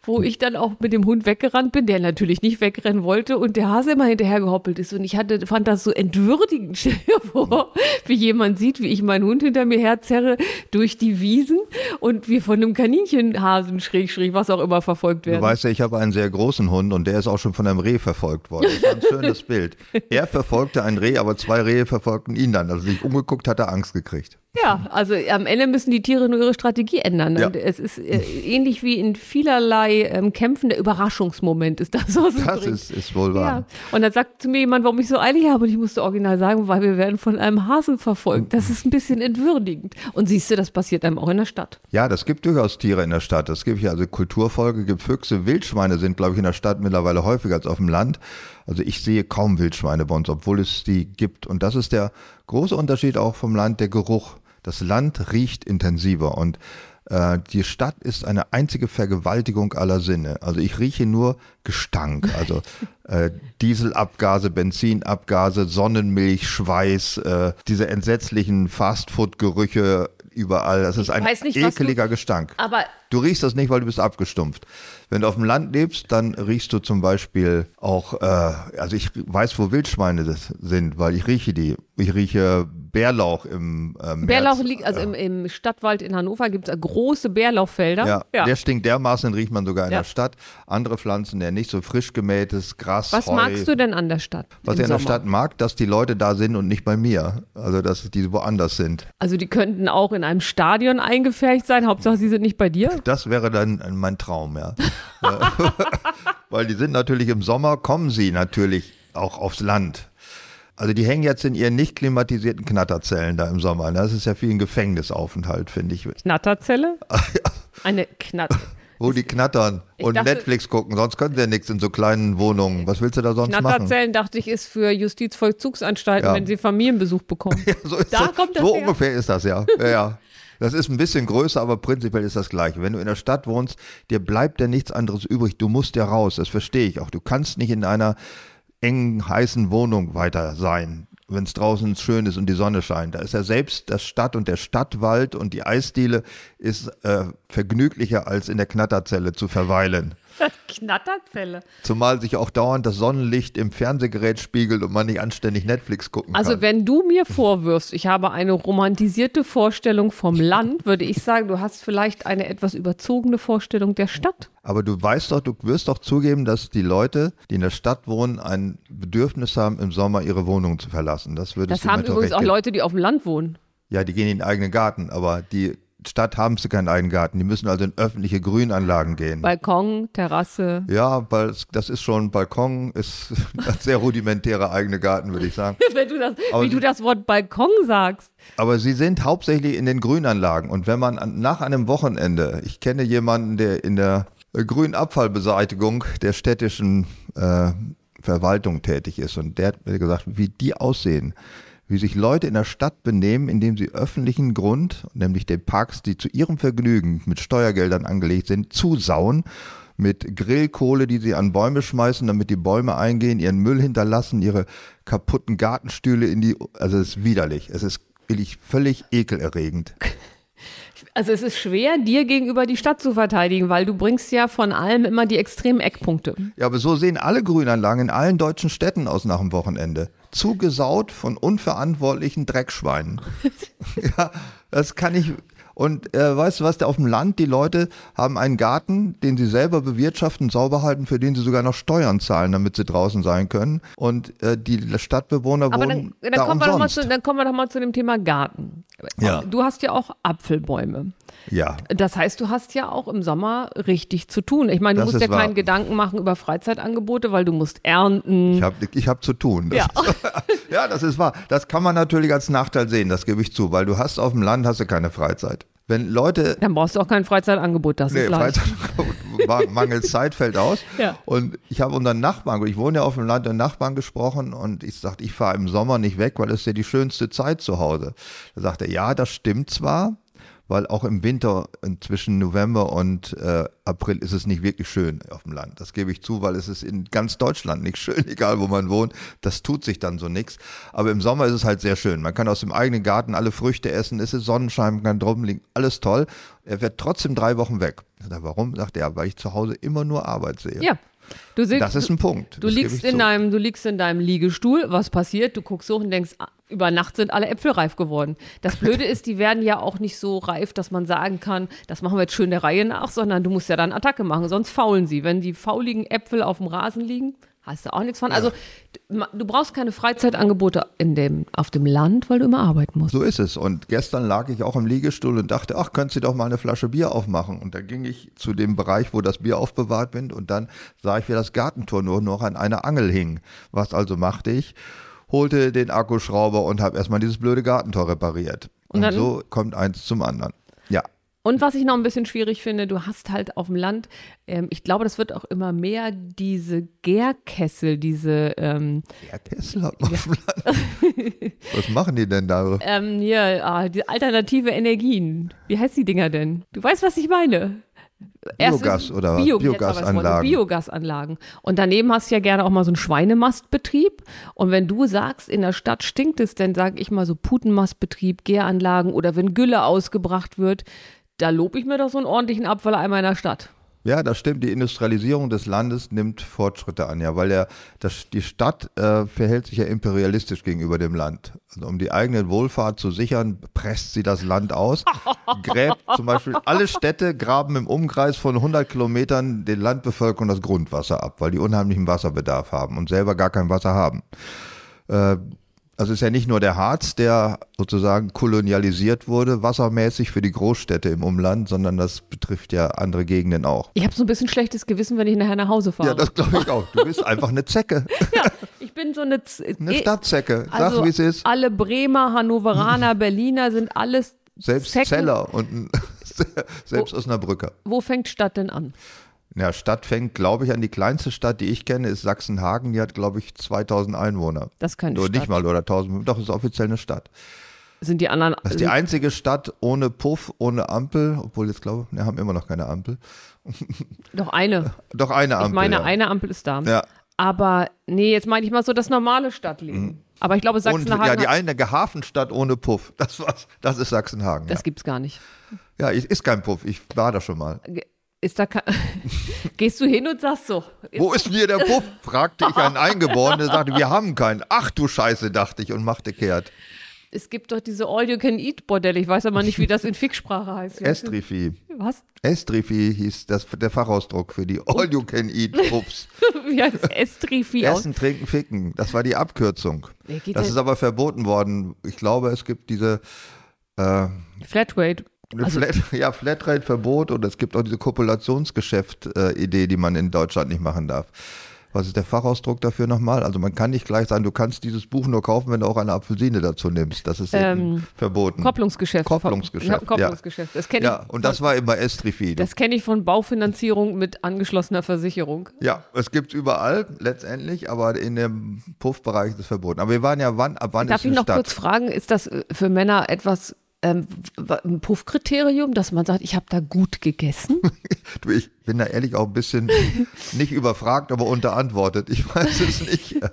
wo ich dann auch mit dem Hund weggerannt bin, der natürlich nicht wegrennen wollte und der Hase immer hinterhergehoppelt ist und ich hatte, fand das so entwürdigend stell dir vor, wie jemand sieht, wie ich meinen Hund hinter mir herzerre durch die Wiesen und wir von einem Kaninchenhasen schräg, schräg, was auch immer verfolgt werden. Du weißt ja, ich habe einen sehr großen Hund und der ist auch schon von einem Reh verfolgt worden. Das war ein schönes Bild. Er verfolgte ein Reh, aber zwei Rehe verfolgten ihn dann. Also sich umgeguckt, hat er Angst gekriegt. Ja, also am Ende müssen die Tiere nur ihre Strategie ändern. Ja. Und es ist äh, ähnlich wie in vielerlei ähm, Kämpfen der Überraschungsmoment ist das, was es Das bringt. ist, ist wohl ja. wahr. Und dann sagt zu mir jemand, warum ich so eilig habe. Und ich musste original sagen, weil wir werden von einem Hasen verfolgt. Das ist ein bisschen entwürdigend. Und siehst du, das passiert einem auch in der Stadt. Ja, das gibt durchaus Tiere in der Stadt. Das gibt ja also Kulturfolge, gibt Füchse, Wildschweine sind, glaube ich, in der Stadt mittlerweile häufiger als auf dem Land. Also ich sehe kaum Wildschweine bei uns, obwohl es die gibt. Und das ist der große Unterschied auch vom Land, der Geruch. Das Land riecht intensiver und äh, die Stadt ist eine einzige Vergewaltigung aller Sinne. Also ich rieche nur Gestank, also äh, Dieselabgase, Benzinabgase, Sonnenmilch, Schweiß, äh, diese entsetzlichen Fastfood-Gerüche überall. Das ist ein nicht, was du- ekeliger Gestank. Aber Du riechst das nicht, weil du bist abgestumpft. Wenn du auf dem Land lebst, dann riechst du zum Beispiel auch, äh, also ich weiß, wo Wildschweine das sind, weil ich rieche die. Ich rieche Bärlauch im äh, März. Bärlauch liegt, also im, im Stadtwald in Hannover gibt es große Bärlauchfelder. Ja, der stinkt dermaßen, den riecht man sogar in Ja. der Stadt. Andere Pflanzen, der nicht so frisch gemähtes Gras, Was Heu. magst du denn an der Stadt? Was ich an der? Stadt mag, dass die Leute da sind und nicht bei mir. Also, dass die woanders sind. Also die könnten auch in einem Stadion eingefärbt sein. Hauptsache, sie sind nicht bei dir. Das wäre dann mein Traum, ja. Weil die sind natürlich im Sommer, kommen sie natürlich auch aufs Land. Also die hängen jetzt in ihren nicht klimatisierten Knatterzellen da im Sommer. Das ist ja viel ein Gefängnisaufenthalt, finde ich. Knatterzelle? Eine Knatter. Wo die knattern Ich und dachte- Netflix gucken, sonst können sie ja nichts in so kleinen Wohnungen. Was willst du da sonst machen? Knatterzellen, dachte ich, ist für Justizvollzugsanstalten, Ja. wenn sie Familienbesuch bekommen. So, ist Da das, kommt das so her. ungefähr ist das, ja. ja, ja. Das ist ein bisschen größer, aber prinzipiell ist das gleiche. Wenn du in der Stadt wohnst, dir bleibt ja nichts anderes übrig. Du musst ja raus, das verstehe ich auch. Du kannst nicht in einer engen, heißen Wohnung weiter sein, wenn es draußen schön ist und die Sonne scheint. Da ist ja selbst das Stadt und der Stadtwald und die Eisdiele ist äh, vergnüglicher, als in der Knatterzelle zu verweilen. Knatterzelle. Zumal sich auch dauernd das Sonnenlicht im Fernsehgerät spiegelt und man nicht anständig Netflix gucken Also kann. wenn du mir vorwirfst, ich habe eine romantisierte Vorstellung vom Land, würde ich sagen, du hast vielleicht eine etwas überzogene Vorstellung der Stadt. Aber du weißt doch, du wirst doch zugeben, dass die Leute, die in der Stadt wohnen, ein Bedürfnis haben, im Sommer ihre Wohnung zu verlassen. Das würdest Das du haben übrigens auch. Leute, die auf dem Land wohnen. Ja, die gehen in den eigenen Garten, aber die Stadt haben sie keinen eigenen Garten. Die müssen also in öffentliche Grünanlagen gehen. Balkon, Terrasse. ja, weil das ist schon Balkon, ist ein sehr rudimentärer eigene Garten, würde ich sagen. Wenn du das, Aber wie du das Wort Balkon sagst. Aber sie sind hauptsächlich in den Grünanlagen. Und wenn man an, nach einem Wochenende, ich kenne jemanden, der in der äh, grünen Abfallbeseitigung der städtischen äh, Verwaltung tätig ist, und der hat mir gesagt, wie die aussehen, wie sich Leute in der Stadt benehmen, indem sie öffentlichen Grund, nämlich den Parks, die zu ihrem Vergnügen mit Steuergeldern angelegt sind, zusauen mit Grillkohle, die sie an Bäume schmeißen, damit die Bäume eingehen, ihren Müll hinterlassen, ihre kaputten Gartenstühle in die, also es ist widerlich. Es ist wirklich völlig ekelerregend. Also es ist schwer, dir gegenüber die Stadt zu verteidigen, weil du bringst ja von allem immer die extremen Eckpunkte. Ja, aber so sehen alle Grünanlagen in allen deutschen Städten aus nach dem Wochenende. Zugesaut von unverantwortlichen Dreckschweinen. ja, das kann ich. Und äh, weißt du was, da auf dem Land, die Leute haben einen Garten, den sie selber bewirtschaften, sauber halten, für den sie sogar noch Steuern zahlen, damit sie draußen sein können. Und äh, die Stadtbewohner Aber wohnen dann, da dann, kommen wir doch mal umsonst. zu, dann kommen wir doch mal zu dem Thema Garten. Ja. Du hast ja auch Apfelbäume. ja, Das heißt, du hast ja auch im Sommer richtig zu tun. Ich meine, du Das musst ja ist wahr. keinen Gedanken machen über Freizeitangebote, weil du musst ernten. ich habe ich hab zu tun. Das Ja. Ja, das ist wahr. Das kann man natürlich als Nachteil sehen, das gebe ich zu, weil du hast auf dem Land hast du keine Freizeit. Wenn Leute Dann brauchst du auch kein Freizeitangebot, das Nee, ist leicht. Freizeit, mangels Zeit fällt aus. Ja. Und ich habe unseren Nachbarn, ich wohne ja auf dem Land, den Nachbarn gesprochen und ich sagte, ich fahre im Sommer nicht weg, weil es ist ja die schönste Zeit zu Hause. Da sagte er, ja, das stimmt zwar, weil auch im Winter zwischen November und äh, April ist es nicht wirklich schön auf dem Land. Das gebe ich zu, weil es ist in ganz Deutschland nicht schön, egal wo man wohnt. Das tut sich dann so nichts. Aber im Sommer ist es halt sehr schön. Man kann aus dem eigenen Garten alle Früchte essen, es ist Sonnenschein, man kann drum liegen, alles toll. Er wird trotzdem drei Wochen weg. Warum? Sagt er, weil ich zu Hause immer nur Arbeit sehe. Ja, Du sitzt, das ist ein Punkt. Du liegst, in deinem, du liegst in deinem Liegestuhl, was passiert? Du guckst hoch und denkst, ah, über Nacht sind alle Äpfel reif geworden. Das Blöde ist, die werden ja auch nicht so reif, dass man sagen kann, das machen wir jetzt schön der Reihe nach, sondern du musst ja dann Attacke machen, sonst faulen sie. Wenn die fauligen Äpfel auf dem Rasen liegen, hast du auch nichts von. Ja. Also du brauchst keine Freizeitangebote in dem, auf dem Land, weil du immer arbeiten musst. So ist es. Und gestern lag ich auch im Liegestuhl und dachte, ach, könntest du doch mal eine Flasche Bier aufmachen. Und da ging ich zu dem Bereich, wo das Bier aufbewahrt wird und dann sah ich, wie das Gartentor nur noch an einer Angel hing. Was also machte ich? Holte den Akkuschrauber und habe erstmal dieses blöde Gartentor repariert. Und, und so kommt eins zum anderen. Ja. Und was ich noch ein bisschen schwierig finde, du hast halt auf dem Land, ähm, ich glaube, das wird auch immer mehr diese Gärkessel, diese ähm, Gärkessel hat man auf dem Land. was machen die denn da? Ähm, hier, ah, die alternative Energien. Wie heißt die Dinger denn? Du weißt, was ich meine. Biogas oder Bio, Biogasanlagen. Biogasanlagen. Und daneben hast du ja gerne auch mal so einen Schweinemastbetrieb. Und wenn du sagst, in der Stadt stinkt es, dann sage ich mal so Putenmastbetrieb, Gäranlagen oder wenn Gülle ausgebracht wird, da lobe ich mir doch so einen ordentlichen Abfalleimer in der Stadt. Ja, das stimmt. Die Industrialisierung des Landes nimmt Fortschritte an, ja, weil der, das, die Stadt äh, verhält sich ja imperialistisch gegenüber dem Land. Also um die eigene Wohlfahrt zu sichern, presst sie das Land aus, gräbt zum Beispiel alle Städte graben im Umkreis von 100 Kilometern den Landbevölkerung das Grundwasser ab, weil die unheimlichen Wasserbedarf haben und selber gar kein Wasser haben. Äh, also es ist ja nicht nur der Harz, der sozusagen kolonialisiert wurde, wassermäßig für die Großstädte im Umland, sondern das betrifft ja andere Gegenden auch. Ich habe so ein bisschen schlechtes Gewissen, wenn ich nachher nach Hause fahre. Ja, das glaube ich auch. Du bist einfach eine Zecke. ja, ich bin so eine, Z eine Stadtzecke. Sag, also wie es ist. Alle Bremer, Hannoveraner, Berliner sind alles Selbst Zecken. Zeller und selbst wo, Osnabrücker. Wo fängt Stadt denn an? Ja, Stadt fängt, glaube ich, an die kleinste Stadt, die ich kenne, ist Sachsenhagen. Die hat, glaube ich, 2000 Einwohner. Das kann Oder nicht mal, oder 1000. Doch, ist offiziell eine Stadt. Sind die anderen. Das ist die einzige Stadt ohne Puff, ohne Ampel, obwohl jetzt glaube ich, wir haben immer noch keine Ampel. Doch eine. Doch eine Ampel. Ich meine, ja. eine Ampel ist da. Ja. Aber nee, jetzt meine ich mal so das normale Stadtleben. Mhm. Aber ich glaube, Sachsenhagen. Und, ja, die eine Hafenstadt ohne Puff. Das war's. Das ist Sachsenhagen. Das ja. gibt's gar nicht. Ja, ist kein Puff. Ich war da schon mal. Ist da Gehst du hin und sagst so. Wo ist hier der Puff? fragte ich einen Eingeborenen, der sagte, wir haben keinen. Ach du Scheiße, dachte ich und machte kehrt. Es gibt doch diese All-You-Can-Eat-Bordelle. Ich weiß aber nicht, wie das in Fixsprache heißt. Estrifi. Was? Estrifi hieß das, der Fachausdruck für die All-You-Can-Eat-Puffs. wie heißt Estrifi? Essen, trinken, ficken. Das war die Abkürzung. Das ist aber verboten worden. Ich glaube, es gibt diese äh, Flatrate. Also, Flat, ja, Flatrate-Verbot und es gibt auch diese Kopulationsgeschäft-Idee, die man in Deutschland nicht machen darf. Was ist der Fachausdruck dafür nochmal? Also man kann nicht gleich sagen, du kannst dieses Buch nur kaufen, wenn du auch eine Apfelsine dazu nimmst. Das ist ähm, verboten. Kopplungsgeschäft. Kopplungsgeschäft. Ja, Kopplungsgeschäft. Das kenne ja, und das war immer Estrifi. Das kenne ich von Baufinanzierung mit angeschlossener Versicherung. Ja, es gibt überall letztendlich, aber in dem Puffbereich ist es verboten. Aber wir waren ja wann, ab wann Darf ist ich noch Stadt? kurz fragen, ist das für Männer etwas ähm, ein Puffkriterium, dass man sagt, ich habe da gut gegessen? du, ich bin da ehrlich auch ein bisschen nicht überfragt, aber unterantwortet. Ich weiß es nicht.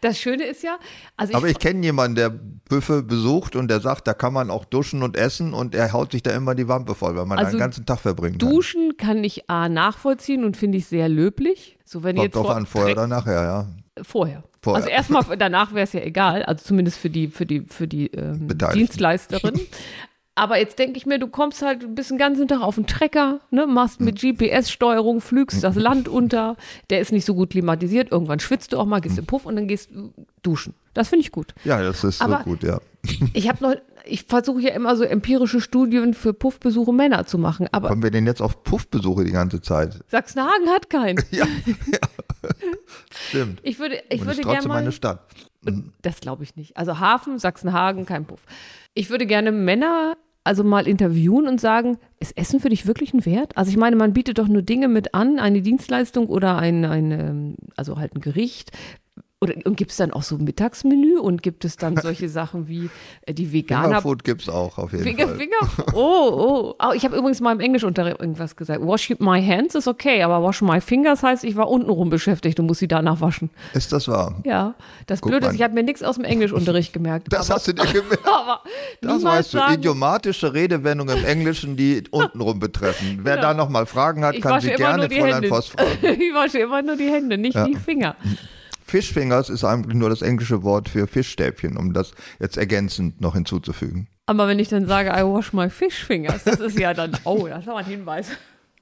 Das Schöne ist ja, also aber ich, ich kenne jemanden, der Büffe besucht und der sagt, da kann man auch duschen und essen und er haut sich da immer die Wampe voll, weil man also den ganzen Tag verbringen kann. Duschen kann ich A nachvollziehen und finde ich sehr löblich. So wenn Kommt jetzt drauf an, vorher oder nachher, ja. Vorher. Vorher. Also erstmal, danach wäre es ja egal, also zumindest für die, für die, für die ähm, Dienstleisterin. Aber jetzt denke ich mir, du kommst halt, bist den ganzen Tag auf dem Trecker, ne, machst mit hm. GPS-Steuerung, flügst das Land unter, der ist nicht so gut klimatisiert, irgendwann schwitzt du auch mal, gehst hm. im Puff und dann gehst du duschen. Das finde ich gut. Ja, das ist Aber so gut, ja. Ich habe noch, ich versuche ja immer so empirische Studien für Puffbesuche Männer zu machen. Aber Kommen wir denn jetzt auf Puffbesuche die ganze Zeit? Sachsenhagen hat keinen. ja, ja. stimmt. Ich würde, ich und würde ist trotzdem gerne eine Stadt. Das glaube ich nicht. Also Hafen, Sachsenhagen, kein Puff. Ich würde gerne Männer also mal interviewen und sagen, ist Essen für dich wirklich ein Wert? Also ich meine, man bietet doch nur Dinge mit an, eine Dienstleistung oder ein, ein ähm, also halt ein Gericht, Oder, und gibt es dann auch so Mittagsmenü und gibt es dann solche Sachen wie äh, die Veganer. Fingerfood gibt es auch auf jeden Finger, Fall. Finger, oh, oh. oh ich habe übrigens mal im Englischunterricht irgendwas gesagt. Wash my hands ist okay, aber wash my fingers heißt, ich war untenrum beschäftigt und muss sie danach waschen. Ist das wahr? Ja, das Guck Blöde ist, ich habe mir nichts aus dem Englischunterricht gemerkt. Das aber, hast du dir gemerkt. aber Das weißt du, sagen, idiomatische Redewendungen im Englischen, die untenrum betreffen. Wer Genau. da nochmal Fragen hat, ich kann sie gerne Fräulein. Voss fragen. ich wasche immer nur die Hände, nicht die Finger. Fischfingers ist eigentlich nur das englische Wort für Fischstäbchen, um das jetzt ergänzend noch hinzuzufügen. Aber wenn ich dann sage, I wash my fish fingers, das ist ja dann, oh, das ist aber ein Hinweis.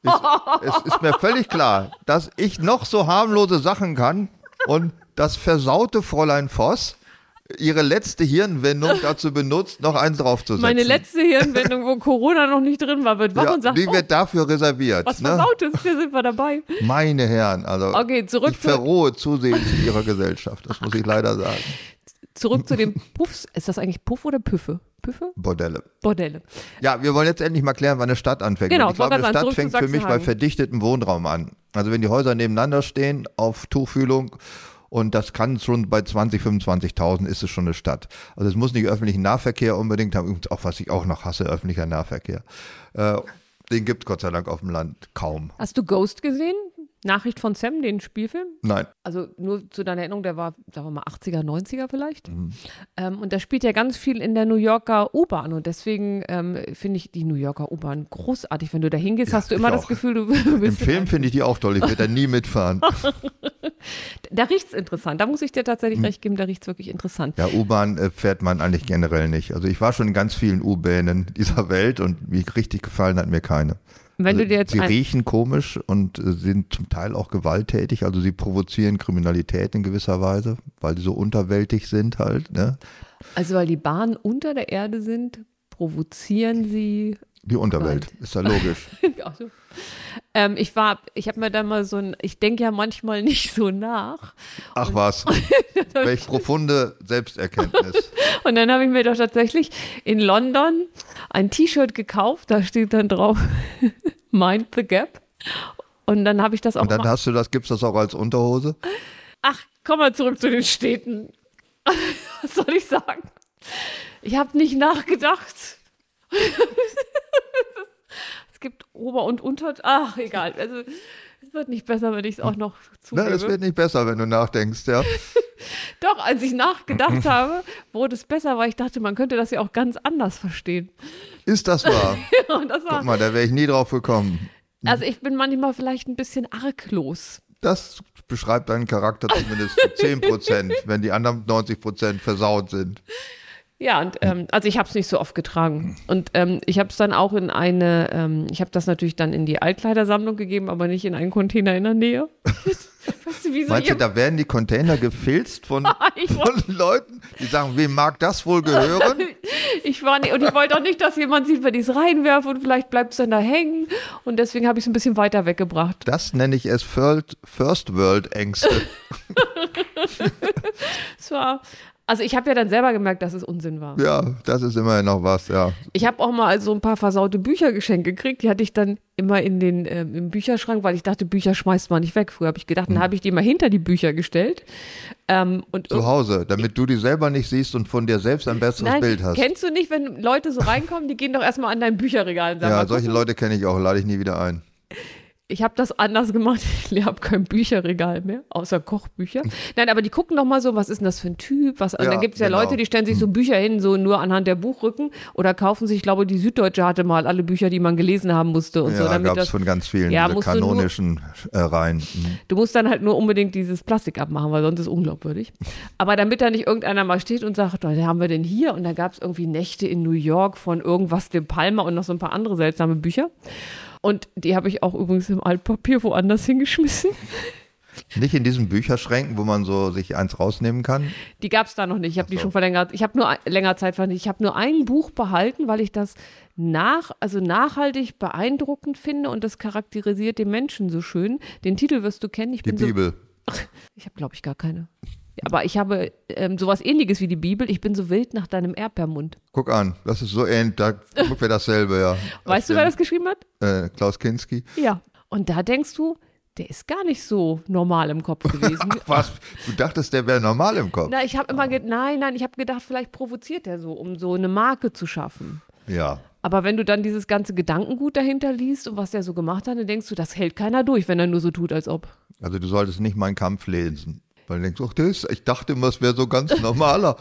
Es ist mir völlig klar, dass ich noch so harmlose Sachen kann und das versaute Fräulein Voss ihre letzte Hirnwendung dazu benutzt, noch eins draufzusetzen. Meine letzte Hirnwendung, wo Corona noch nicht drin war, wird wach ja, und sagt, die oh, wird dafür reserviert. was ne? Versautes, hier sind wir dabei. Meine Herren, also Okay, zurück ich zu- verrohe zusehends in ihrer Gesellschaft, das muss ich leider sagen. Zurück zu den Puffs. Ist das eigentlich Puff oder Püffe? Püffe? Bordelle. Bordelle. Ja, wir wollen jetzt endlich mal klären, wann eine Stadt anfängt. Genau, ich glaube, eine Stadt zurück fängt für mich bei verdichtetem Wohnraum an. Also wenn die Häuser nebeneinander stehen auf Tuchfühlung und das kann schon bei 20, 25.000 ist es schon eine Stadt. Also es muss nicht öffentlichen Nahverkehr unbedingt haben, übrigens auch was ich auch noch hasse, öffentlicher Nahverkehr. Äh, den gibt Gott sei Dank auf dem Land kaum. Hast du Ghost gesehen? Nachricht von Sam, den Spielfilm? Nein. Also nur zu deiner Erinnerung, der war, sagen wir mal, 80er, 90er vielleicht. Mhm. Ähm, und da spielt ja ganz viel in der New Yorker U-Bahn. Und deswegen ähm, finde ich die New Yorker U-Bahn großartig. Wenn du da hingehst, Ja, hast du immer das auch. Gefühl, du Im bist. Film finde ich die auch toll, ich werde da nie mitfahren. Da riecht's interessant. Da muss ich dir tatsächlich Mhm. recht geben, da riecht's wirklich interessant. Ja, U-Bahn äh, fährt man eigentlich generell nicht. Also ich war schon in ganz vielen U-Bahnen dieser Welt und mir richtig gefallen hat mir keine. Wenn Also du dir jetzt sie riechen komisch und äh, sind zum Teil auch gewalttätig, also sie provozieren Kriminalität in gewisser Weise, weil sie so unterwältig sind halt. Ne? also weil die Bahnen unter der Erde sind, provozieren sie Die Unterwelt, ist ja logisch. Ach so. Ähm, ich war, ich habe mir da mal so ein, ich denke ja manchmal nicht so nach. Ach was, welch profunde Selbsterkenntnis. Und dann habe ich mir doch tatsächlich in London ein T-Shirt gekauft, da steht dann drauf Mind the Gap. Und dann habe ich das auch Und dann hast du das, gibt's das auch als Unterhose? Ach, komm mal zurück zu den Städten. Was soll ich sagen? Ich habe nicht nachgedacht. Es gibt Ober- und Unter. Ach, egal. Also, es wird nicht besser, wenn ich es auch noch zugebe. das wird nicht besser, wenn du nachdenkst, ja. Doch, als ich nachgedacht habe, wurde es besser, weil ich dachte, man könnte das ja auch ganz anders verstehen. Ist das wahr? Und das Guck war, mal, da wäre ich nie drauf gekommen. also ich bin manchmal vielleicht ein bisschen arglos. Das beschreibt deinen Charakter zumindest zu 10 Prozent, wenn die anderen 90 Prozent versaut sind. Ja, und ähm, also ich habe es nicht so oft getragen. Und ähm, ich habe es dann auch in eine, ähm, ich habe das natürlich dann in die Altkleidersammlung gegeben, aber nicht in einen Container in der Nähe. weißt du, wie so Meinst du, da werden die Container gefilzt von, von Leuten, die sagen, wem mag das wohl gehören? Ich war nicht, und ich wollte auch nicht, dass jemand sieht, wenn ich es reinwerfe und vielleicht bleibt es dann da hängen. Und deswegen habe ich es ein bisschen weiter weggebracht. Das nenne ich es First, First World Ängste. Es war, also ich habe ja dann selber gemerkt, dass es Unsinn war. Ja, das ist immerhin noch was, ja. Ich habe auch mal so ein paar versaute Bücher geschenkt gekriegt. Die hatte ich dann immer in den, ähm, im Bücherschrank, weil ich dachte, Bücher schmeißt man nicht weg. Früher habe ich gedacht, dann habe ich die mal hinter die Bücher gestellt. Ähm, und Zu Hause, damit du die selber nicht siehst und von dir selbst ein besseres Nein, Bild hast. kennst du nicht, wenn Leute so reinkommen, die gehen doch erstmal an dein Bücherregal und sagen, Ja, solche Leute kenne ich auch, lade ich nie wieder ein. Ich habe das anders gemacht. Ich habe kein Bücherregal mehr, außer Kochbücher. Nein, aber die gucken doch mal so, was ist denn das für ein Typ? Was, und Ja, dann gibt es ja genau. Leute, die stellen sich so Bücher hin, so nur anhand der Buchrücken oder kaufen sich, ich glaube, die Süddeutsche hatte mal alle Bücher, die man gelesen haben musste und so. Ja, gab es von ganz vielen, Ja, du nur- kanonischen äh, Reihen. Mhm. Du musst dann halt nur unbedingt dieses Plastik abmachen, weil sonst ist es unglaubwürdig. Aber damit da nicht irgendeiner mal steht und sagt, was haben wir denn hier? Und da gab es irgendwie Nächte in New York von irgendwas De Palma und noch so ein paar andere seltsame Bücher. Und die habe ich auch übrigens im Altpapier woanders hingeschmissen. Nicht in diesen Bücherschränken, wo man so sich eins rausnehmen kann. Die gab es da noch nicht. Ich habe die schon vor länger, ich habe nur ein- länger Zeit verhandelt. Ich habe nur ein Buch behalten, weil ich das nach, also nachhaltig beeindruckend finde und das charakterisiert den Menschen so schön. Den Titel wirst du kennen. Ich Die bin so, Bibel. Ich habe, glaube ich, gar keine. Aber ich habe ähm, sowas ähnliches wie die Bibel. Ich bin so wild nach deinem Erdbeermund. Guck an, das ist so ähnlich, da guck wir dasselbe, ja. Weißt du, wer das geschrieben hat? Äh, Klaus Kinski. Ja. Und da denkst du, der ist gar nicht so normal im Kopf gewesen. Was? Du dachtest, der wäre normal im Kopf? Na, ich habe immer gedacht, nein, nein, ich habe gedacht, vielleicht provoziert er so, um so eine Marke zu schaffen. Ja. Aber wenn du dann dieses ganze Gedankengut dahinter liest und was der so gemacht hat, dann denkst du, das hält keiner durch, wenn er nur so tut, als ob. Also du solltest nicht meinen Kampf lesen. Weil du denkst, ach, das, ich dachte immer, es wäre so ganz normaler.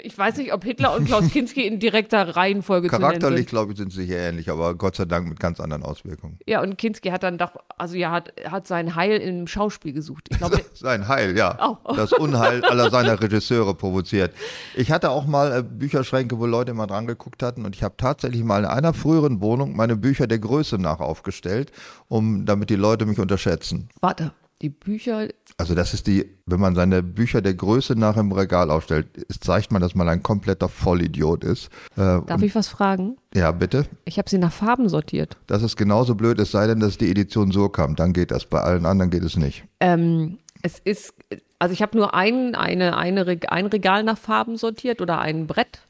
Ich weiß nicht, ob Hitler und Klaus Kinski in direkter Reihenfolge Charakterlich, glaube ich, sind sie sicher ähnlich, aber Gott sei Dank mit ganz anderen Auswirkungen. Ja, und Kinski hat dann doch, also ja, hat, hat sein Heil im Schauspiel gesucht. Ich glaube, Sein Heil, ja. Oh. Das Unheil aller seiner Regisseure provoziert. Ich hatte auch mal äh, Bücherschränke, wo Leute immer dran geguckt hatten und ich habe tatsächlich mal in einer früheren Wohnung meine Bücher der Größe nach aufgestellt, um, damit die Leute mich unterschätzen. warte, die Bücher, Also das ist die, wenn man seine Bücher der Größe nach im Regal aufstellt, zeigt man, dass man ein kompletter Vollidiot ist. Äh, darf ich was fragen? ja, bitte. Ich habe sie nach Farben sortiert. Das ist genauso blöd, es sei denn, dass die Edition so kam. Dann geht das. Bei allen anderen geht es nicht. Ähm, es ist, also ich habe nur ein, eine, eine, ein Regal nach Farben sortiert oder ein Brett.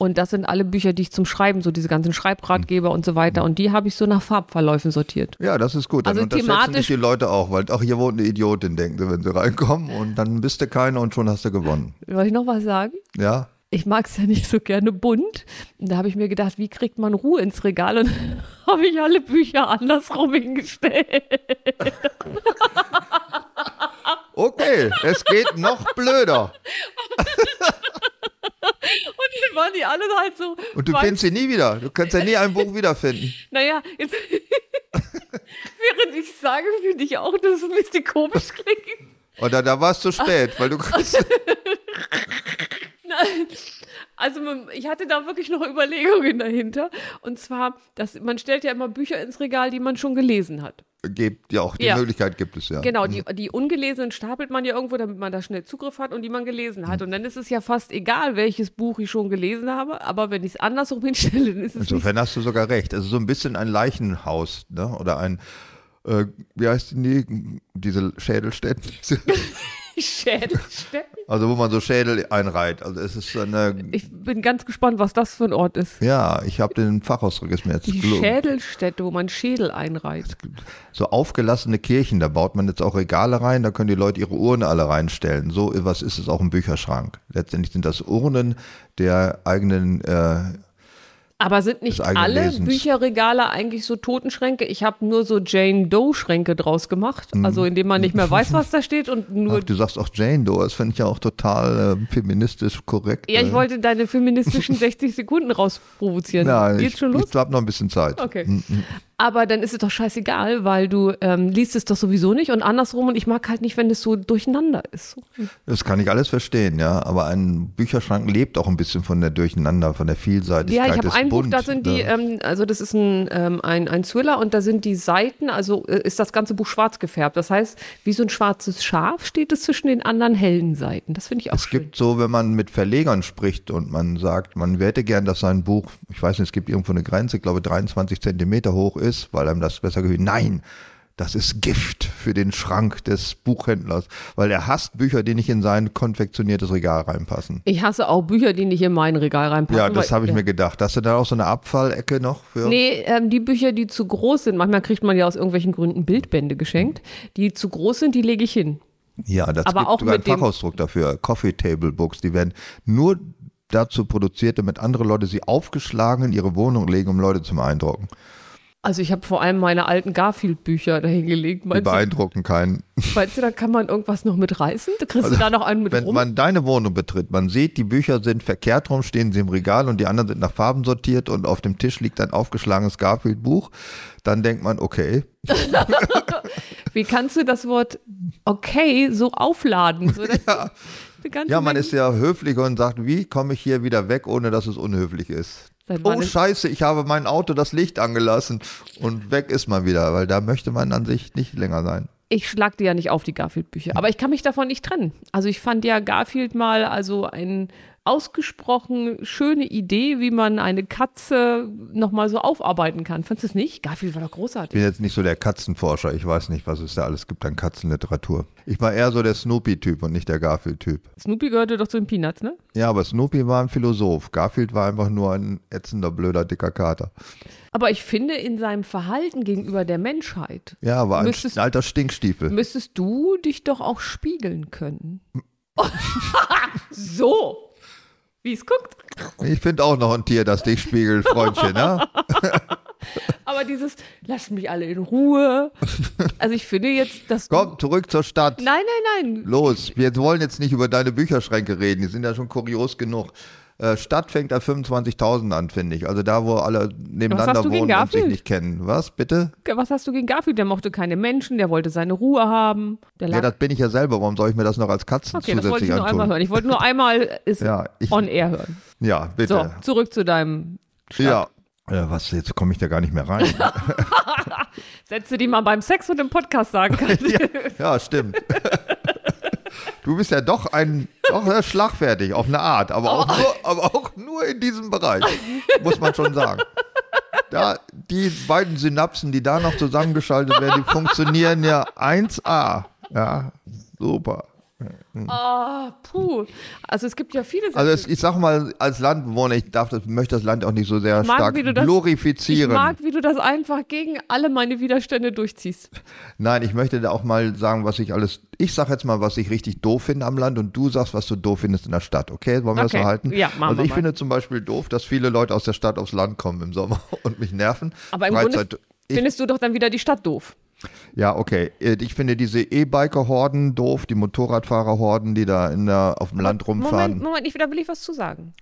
Und das sind alle Bücher, die ich zum Schreiben, so diese ganzen Schreibratgeber und so weiter. Und die habe ich so nach Farbverläufen sortiert. Ja, das ist gut. Dann Also unterschätzen thematisch- dich die Leute auch, weil ach, hier wohnt eine Idiotin, denken sie, wenn sie reinkommen. Und dann bist du keine und schon hast du gewonnen. Soll ich noch was sagen? Ja. Ich mag es ja nicht so gerne bunt. Und da habe ich mir gedacht, wie kriegt man Ruhe ins Regal? Und habe ich alle Bücher andersrum hingestellt. Okay, es geht noch blöder. Waren die alle halt so. Und du findest sie nie wieder. Du kannst ja nie ein Buch wiederfinden. Naja, jetzt, während ich sage, finde ich auch, dass es ein bisschen komisch klingt. Oder da war es zu spät, weil du. Also ich hatte da wirklich noch Überlegungen dahinter. Und zwar, dass man stellt ja immer Bücher ins Regal, die man schon gelesen hat. Gibt ja auch die Ja. Möglichkeit gibt es ja. Genau, die, die ungelesenen stapelt man ja irgendwo, damit man da schnell Zugriff hat und die man gelesen hat. Und dann ist es ja fast egal, welches Buch ich schon gelesen habe, aber wenn ich es andersrum hinstelle, dann ist es nicht Insofern hast du sogar recht. Also so ein bisschen ein Leichenhaus, ne? Oder ein, äh, wie heißt die, diese Schädelstätten? Schädelstätten. Also wo man so Schädel einreiht. Also es ist eine, Ich bin ganz gespannt, was das für ein Ort ist. ja, ich habe den Fachausdruck ist mir jetzt Die gelungen. Schädelstätte, wo man Schädel einreiht. So aufgelassene Kirchen, da baut man jetzt auch Regale rein, da können die Leute ihre Urnen alle reinstellen. So was ist es auch im Bücherschrank. Letztendlich sind das Urnen der eigenen äh, Aber sind nicht alle Lesens. Bücherregale eigentlich so Totenschränke? Ich habe nur so Jane Doe-Schränke draus gemacht, Mhm. also indem man nicht mehr weiß, was da steht und nur. Ach, du sagst auch Jane Doe, das finde ich ja auch total äh, feministisch korrekt. Ja, ich äh. wollte deine feministischen 60 Sekunden rausprovozieren. Ja, Geht's ich, schon los? ich habe noch ein bisschen Zeit. Okay. Mm, mm. Aber dann ist es doch scheißegal, weil du ähm, liest es doch sowieso nicht und andersrum und ich mag halt nicht, wenn es so durcheinander ist. Das kann ich alles verstehen, ja. Aber ein Bücherschrank lebt auch ein bisschen von der Durcheinander, von der Vielseitigkeit Ja, ich habe ein Buch, da sind die, ne? ähm, also das ist ein, ähm, ein, ein Thriller und da sind die Seiten, also äh, ist das ganze Buch schwarz gefärbt. Das heißt, wie so ein schwarzes Schaf steht es zwischen den anderen hellen Seiten. Das finde ich auch Es schön. gibt so, wenn man mit Verlegern spricht und man sagt, man hätte gern, dass sein Buch, ich weiß nicht, es gibt irgendwo eine Grenze, ich glaube 23 Zentimeter hoch ist, weil einem das besser gefällt. Nein, das ist Gift für den Schrank des Buchhändlers, weil er hasst Bücher, die nicht in sein konfektioniertes Regal reinpassen. Ich hasse auch Bücher, die nicht in mein Regal reinpassen. Ja, das habe ich mir gedacht. Hast du da auch so eine Abfallecke noch für? Nee, ähm, die Bücher, die zu groß sind, manchmal kriegt man ja aus irgendwelchen Gründen Bildbände geschenkt, die zu groß sind, die lege ich hin. Ja, das Aber gibt auch sogar einen Fachausdruck dafür. Coffee Table Books, die werden nur dazu produziert, damit andere Leute sie aufgeschlagen in ihre Wohnung legen, um Leute zu beeindrucken. Also ich habe vor allem meine alten Garfield-Bücher dahin gelegt. Die Meinst du, beeindrucken keinen. meinst du, da kann man irgendwas noch mit reißen? Da kriegst du da noch einen mit Wenn rum? man deine Wohnung betritt, man sieht, die Bücher sind verkehrt rum, stehen sie im Regal und die anderen sind nach Farben sortiert und auf dem Tisch liegt ein aufgeschlagenes Garfield-Buch, dann denkt man, okay, Wie kannst du das Wort okay so aufladen? So, Ja. ja, man Menge- ist ja höflich und sagt, wie komme ich hier wieder weg, ohne dass es unhöflich ist. Oh scheiße, ich habe mein Auto das Licht angelassen und weg ist man wieder, weil da möchte man an sich nicht länger sein. Ich schlag dir ja nicht auf, die Garfield-Bücher. Aber ich kann mich davon nicht trennen. Also ich fand ja Garfield mal also ein ausgesprochen schöne Idee, wie man eine Katze nochmal so aufarbeiten kann. Fandest du es nicht? Garfield war doch Ich großartig. bin jetzt nicht so der Katzenforscher. Ich weiß nicht, was es da alles gibt an Katzenliteratur. Ich war eher so der Snoopy-Typ und nicht der Garfield-Typ. Snoopy gehörte doch zu den Peanuts, ne? Ja, aber Snoopy war ein Philosoph. Garfield war einfach nur ein ätzender, blöder, dicker Kater. Aber ich finde, in seinem Verhalten gegenüber der Menschheit Ja, war ein, Müsstest- ein alter Stinkstiefel. müsstest du dich doch auch spiegeln können. so. Wie es guckt. Ich finde auch noch ein Tier, das dich spiegelt, Freundchen. ne? Aber dieses, lasst mich alle in Ruhe. Also ich finde jetzt, dass du. Komm, zurück zur Stadt. Nein, nein, nein. Los, wir wollen jetzt nicht über deine Bücherschränke reden, die sind ja schon kurios genug. Äh, Stadt fängt ab 25.000 an, finde ich. Also da, wo alle nebeneinander wohnen und sich nicht kennen. Was, bitte? Was hast du gegen Garfield? Der mochte keine Menschen, der wollte seine Ruhe haben. Ja, das bin ich ja selber. Warum soll ich mir das noch als Katzen okay, das wollte zusätzlich ich nur einmal antun? hören. Ich wollte nur einmal es Ja, ich, on air hören. ja, bitte. So, zurück zu deinem Stadt. ja. ja, was, jetzt komme ich da gar nicht mehr rein. Sätze, die man beim Sex und im Podcast sagen kann. ja, ja, stimmt. Du bist ja doch ein doch sehr schlagfertig auf eine Art, aber auch, nur, aber auch nur in diesem Bereich, muss man schon sagen. Da, die beiden Synapsen, die da noch zusammengeschaltet werden, die funktionieren ja 1A. Ja, super. Ah, puh. Also es gibt ja viele Sätze. Also es, ich sag mal, als Landbewohner, ich darf das, möchte das Land auch nicht so sehr mag, stark das- glorifizieren. Ich mag, wie du das einfach gegen alle meine Widerstände durchziehst. Nein, ich möchte da auch mal sagen, was ich alles. Ich sag jetzt mal, was ich richtig doof finde am Land und du sagst, was du doof findest in der Stadt. Okay, wollen wir Okay. das so halten? Ja, machen Also ich mal. finde zum Beispiel doof, dass viele Leute aus der Stadt aufs Land kommen im Sommer und mich nerven. Aber im Grunde ich, findest du doch dann wieder die Stadt doof. Ja, okay. Äh, Ich finde diese E-Biker-Horden doof, die Motorradfahrer-Horden, die da in der, auf dem Land rumfahren. Moment, Moment, ich, da will ich was zu sagen.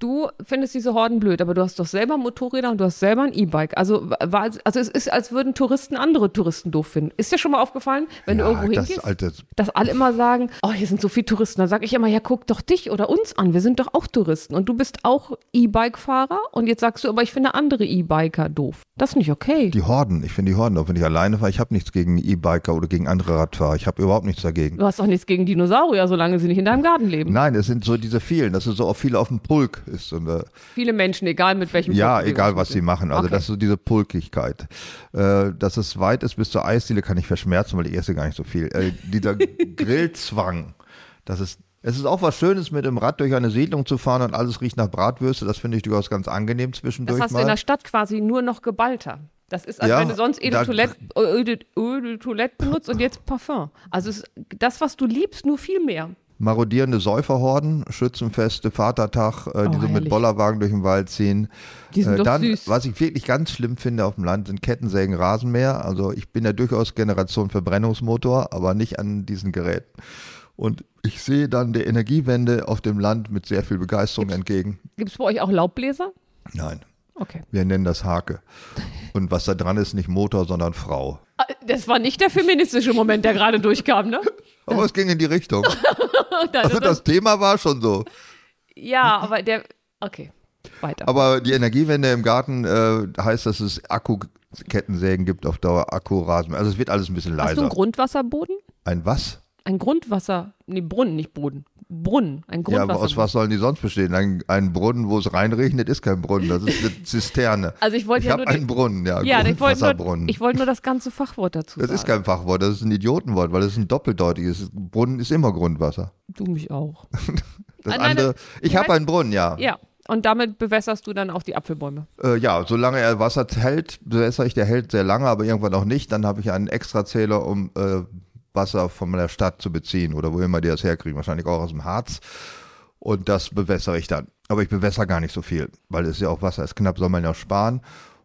Du findest diese Horden blöd, aber du hast doch selber Motorräder und du hast selber ein E-Bike. Also, war, also es ist, als würden Touristen andere Touristen doof finden. Ist dir schon mal aufgefallen, wenn ja, du irgendwo das hingehst, alte, dass alle immer sagen, oh, hier sind so viele Touristen. Dann sage ich immer, ja, guck doch dich oder uns an. Wir sind doch auch Touristen. Und du bist auch E-Bike-Fahrer und jetzt sagst du, aber ich finde andere E-Biker doof. Das ist nicht okay. die Horden, ich finde die Horden doof. Wenn ich alleine fahre, ich habe nichts gegen E-Biker oder gegen andere Radfahrer. Ich habe überhaupt nichts dagegen. Du hast doch nichts gegen Dinosaurier, solange sie nicht in deinem Garten leben. Nein, es sind so diese vielen, dass es so auch viele auf dem Pulk ist. Und, äh, Viele Menschen, egal mit welchem Ja, egal was sie machen. Also Okay. das ist so diese Pulkigkeit. Äh, dass es weit ist bis zur Eisdiele, kann ich verschmerzen, weil ich esse gar nicht so viel. Äh, dieser Grillzwang, das ist es ist auch was Schönes, mit dem Rad durch eine Siedlung zu fahren und alles riecht nach Bratwürste. Das finde ich durchaus ganz angenehm zwischendurch Das hast du mal. in der Stadt quasi nur noch geballter. Das ist, als Ja, wenn du sonst Eau de Toilette, Eau de, Eau de Toilette benutzt und jetzt Parfum. Also das, was du liebst, nur viel mehr. Marodierende Säuferhorden, Schützenfeste, Vatertag, äh, die so mit Oh. Bollerwagen durch den Wald ziehen. Die sind Äh, dann, süß. was ich wirklich ganz schlimm finde auf dem Land, sind Kettensägen, Rasenmäher. Also ich bin ja durchaus Generation Verbrennungsmotor, aber nicht an diesen Geräten. Und ich sehe dann der Energiewende auf dem Land mit sehr viel Begeisterung entgegen. Gibt es bei euch auch Laubbläser? Nein, Okay. wir nennen das Hake. Und was da dran ist, nicht Motor, sondern Frau. Ah, Das war nicht der feministische Moment, der gerade durchkam, ne? Aber es ging in die Richtung. Also das Thema war schon so. ja, aber der. Okay, weiter. Aber die Energiewende im Garten äh, heißt, dass es Akkukettensägen gibt auf Dauer, Akkurasen. Also es wird alles ein bisschen Hast du leiser. einen Grundwasserboden? Ein was? Ein Grundwasser. Nee, Brunnen, nicht Boden. Brunnen. Ein Ja, aber aus was sollen die sonst bestehen? Ein, ein Brunnen, wo es reinregnet, ist kein Brunnen. Das ist eine Zisterne. Also ich wollte Ich ja nur. einen Brunnen, ja, ja, ich wollte, nur, ich wollte nur das ganze Fachwort dazu das sagen. ist kein Fachwort, das ist ein Idiotenwort, weil das ist ein doppeldeutiges. Brunnen ist immer Grundwasser. Du mich auch. Das nein, andere, das- ich habe einen Brunnen, ja. Ja. Und damit bewässerst du dann auch die Apfelbäume. Äh, ja, solange er Wasser hält, bewässere ich, der hält sehr lange, aber irgendwann auch nicht. Dann habe ich einen Extrazähler, um äh, Wasser von der Stadt zu beziehen oder wo immer die das herkriegen, wahrscheinlich auch aus dem Harz. Und das bewässere ich dann. Aber ich bewässere gar nicht so viel, weil es ja auch Wasser ist knapp, soll man ja sparen.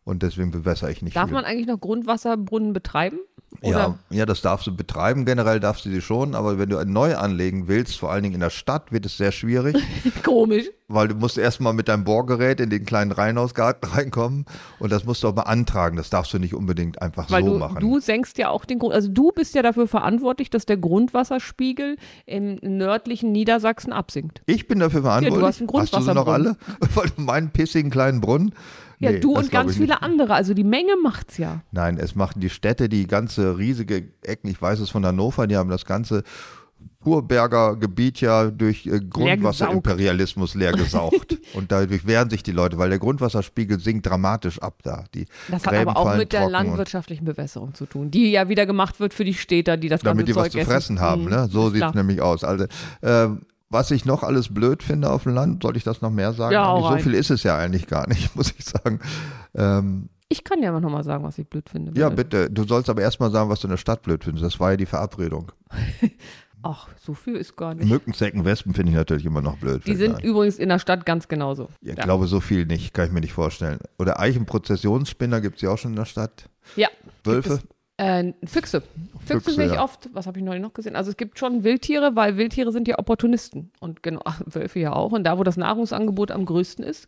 Und deswegen bewässere ich nicht Darf viel. man eigentlich noch Grundwasserbrunnen betreiben? Oder? ja, ja, das darfst du betreiben. Generell darfst du sie schon, aber wenn du neu anlegen willst, vor allen Dingen in der Stadt, wird es sehr schwierig, Komisch. weil du musst erstmal mit deinem Bohrgerät in den kleinen Reihenhausgarten reinkommen und das musst du auch beantragen. Das darfst du nicht unbedingt einfach Weil so du, machen. du senkst ja auch den Grund, also du bist ja dafür verantwortlich, dass der Grundwasserspiegel im nördlichen Niedersachsen absinkt. ich bin dafür verantwortlich. hast einen Hast du sie noch alle? Grundwasserbrunnen. Weil du meinen pissigen kleinen Brunnen? Ja, Nee, du und ganz viele nicht. andere. Also die Menge macht's ja. Nein, es machen die Städte, die ganze riesige Ecken, ich weiß es von Hannover, die haben das ganze Urberger Gebiet ja durch äh, Grundwasserimperialismus leer gesaugt. und dadurch wehren sich die Leute, weil der Grundwasserspiegel sinkt dramatisch ab da. Die Das hat Gräben aber auch mit der landwirtschaftlichen Bewässerung zu tun, die ja wieder gemacht wird für die Städter, die das damit ganze die was Zeug zu essen. fressen haben. Mhm, Ne? So sieht es nämlich aus. Also, äh, was ich noch alles blöd finde auf dem Land, soll ich das noch mehr sagen? Ja, Eigentlich so viel ist es ja eigentlich gar nicht, muss ich sagen. Ähm, Ich kann ja noch mal sagen, was ich blöd finde. ja, bitte. Du sollst aber erstmal sagen, was du in der Stadt blöd findest. Das war ja die Verabredung. Ach, so viel ist gar nicht. Mücken, Zecken, Wespen finde ich natürlich immer noch blöd. Die sind ein. übrigens in der Stadt ganz genauso. Ja, ich glaube, so viel nicht, kann ich mir nicht vorstellen. Oder Eichenprozessionsspinner gibt es ja auch schon in der Stadt. Ja. Wölfe? Äh, Füchse. Füchse, Füchse, sehe ich ja. oft. Was habe ich neulich noch gesehen? Also es gibt schon Wildtiere, weil Wildtiere sind ja Opportunisten. Und genau, Wölfe ja auch. Und da, wo das Nahrungsangebot am größten ist,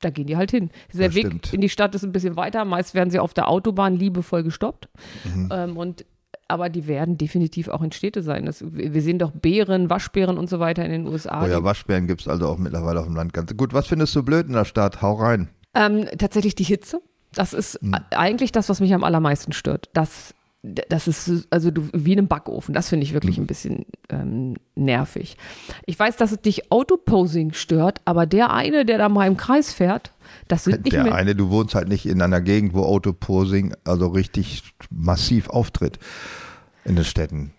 da gehen die halt hin. Der Das Weg stimmt. in die Stadt ist ein bisschen weiter. Meist werden sie auf der Autobahn liebevoll gestoppt. Mhm. Ähm, und aber die werden definitiv auch in Städte sein. Das, wir sehen doch Bären, Waschbären und so weiter in den USA. Oh ja, Waschbären gibt es also auch mittlerweile auf dem Land. Ganz gut. Was findest du blöd in der Stadt? Hau rein. Ähm, tatsächlich die Hitze. Das ist Hm. e- eigentlich das, was mich am allermeisten stört. Das, das ist also du, wie in einem Backofen. Das finde ich wirklich ein bisschen ähm, nervig. Ich weiß, dass es dich Autoposing stört, aber der eine, der da mal im Kreis fährt, das sind nicht Der mehr. eine, du wohnst halt nicht in einer Gegend, wo Autoposing also richtig massiv auftritt in den Städten.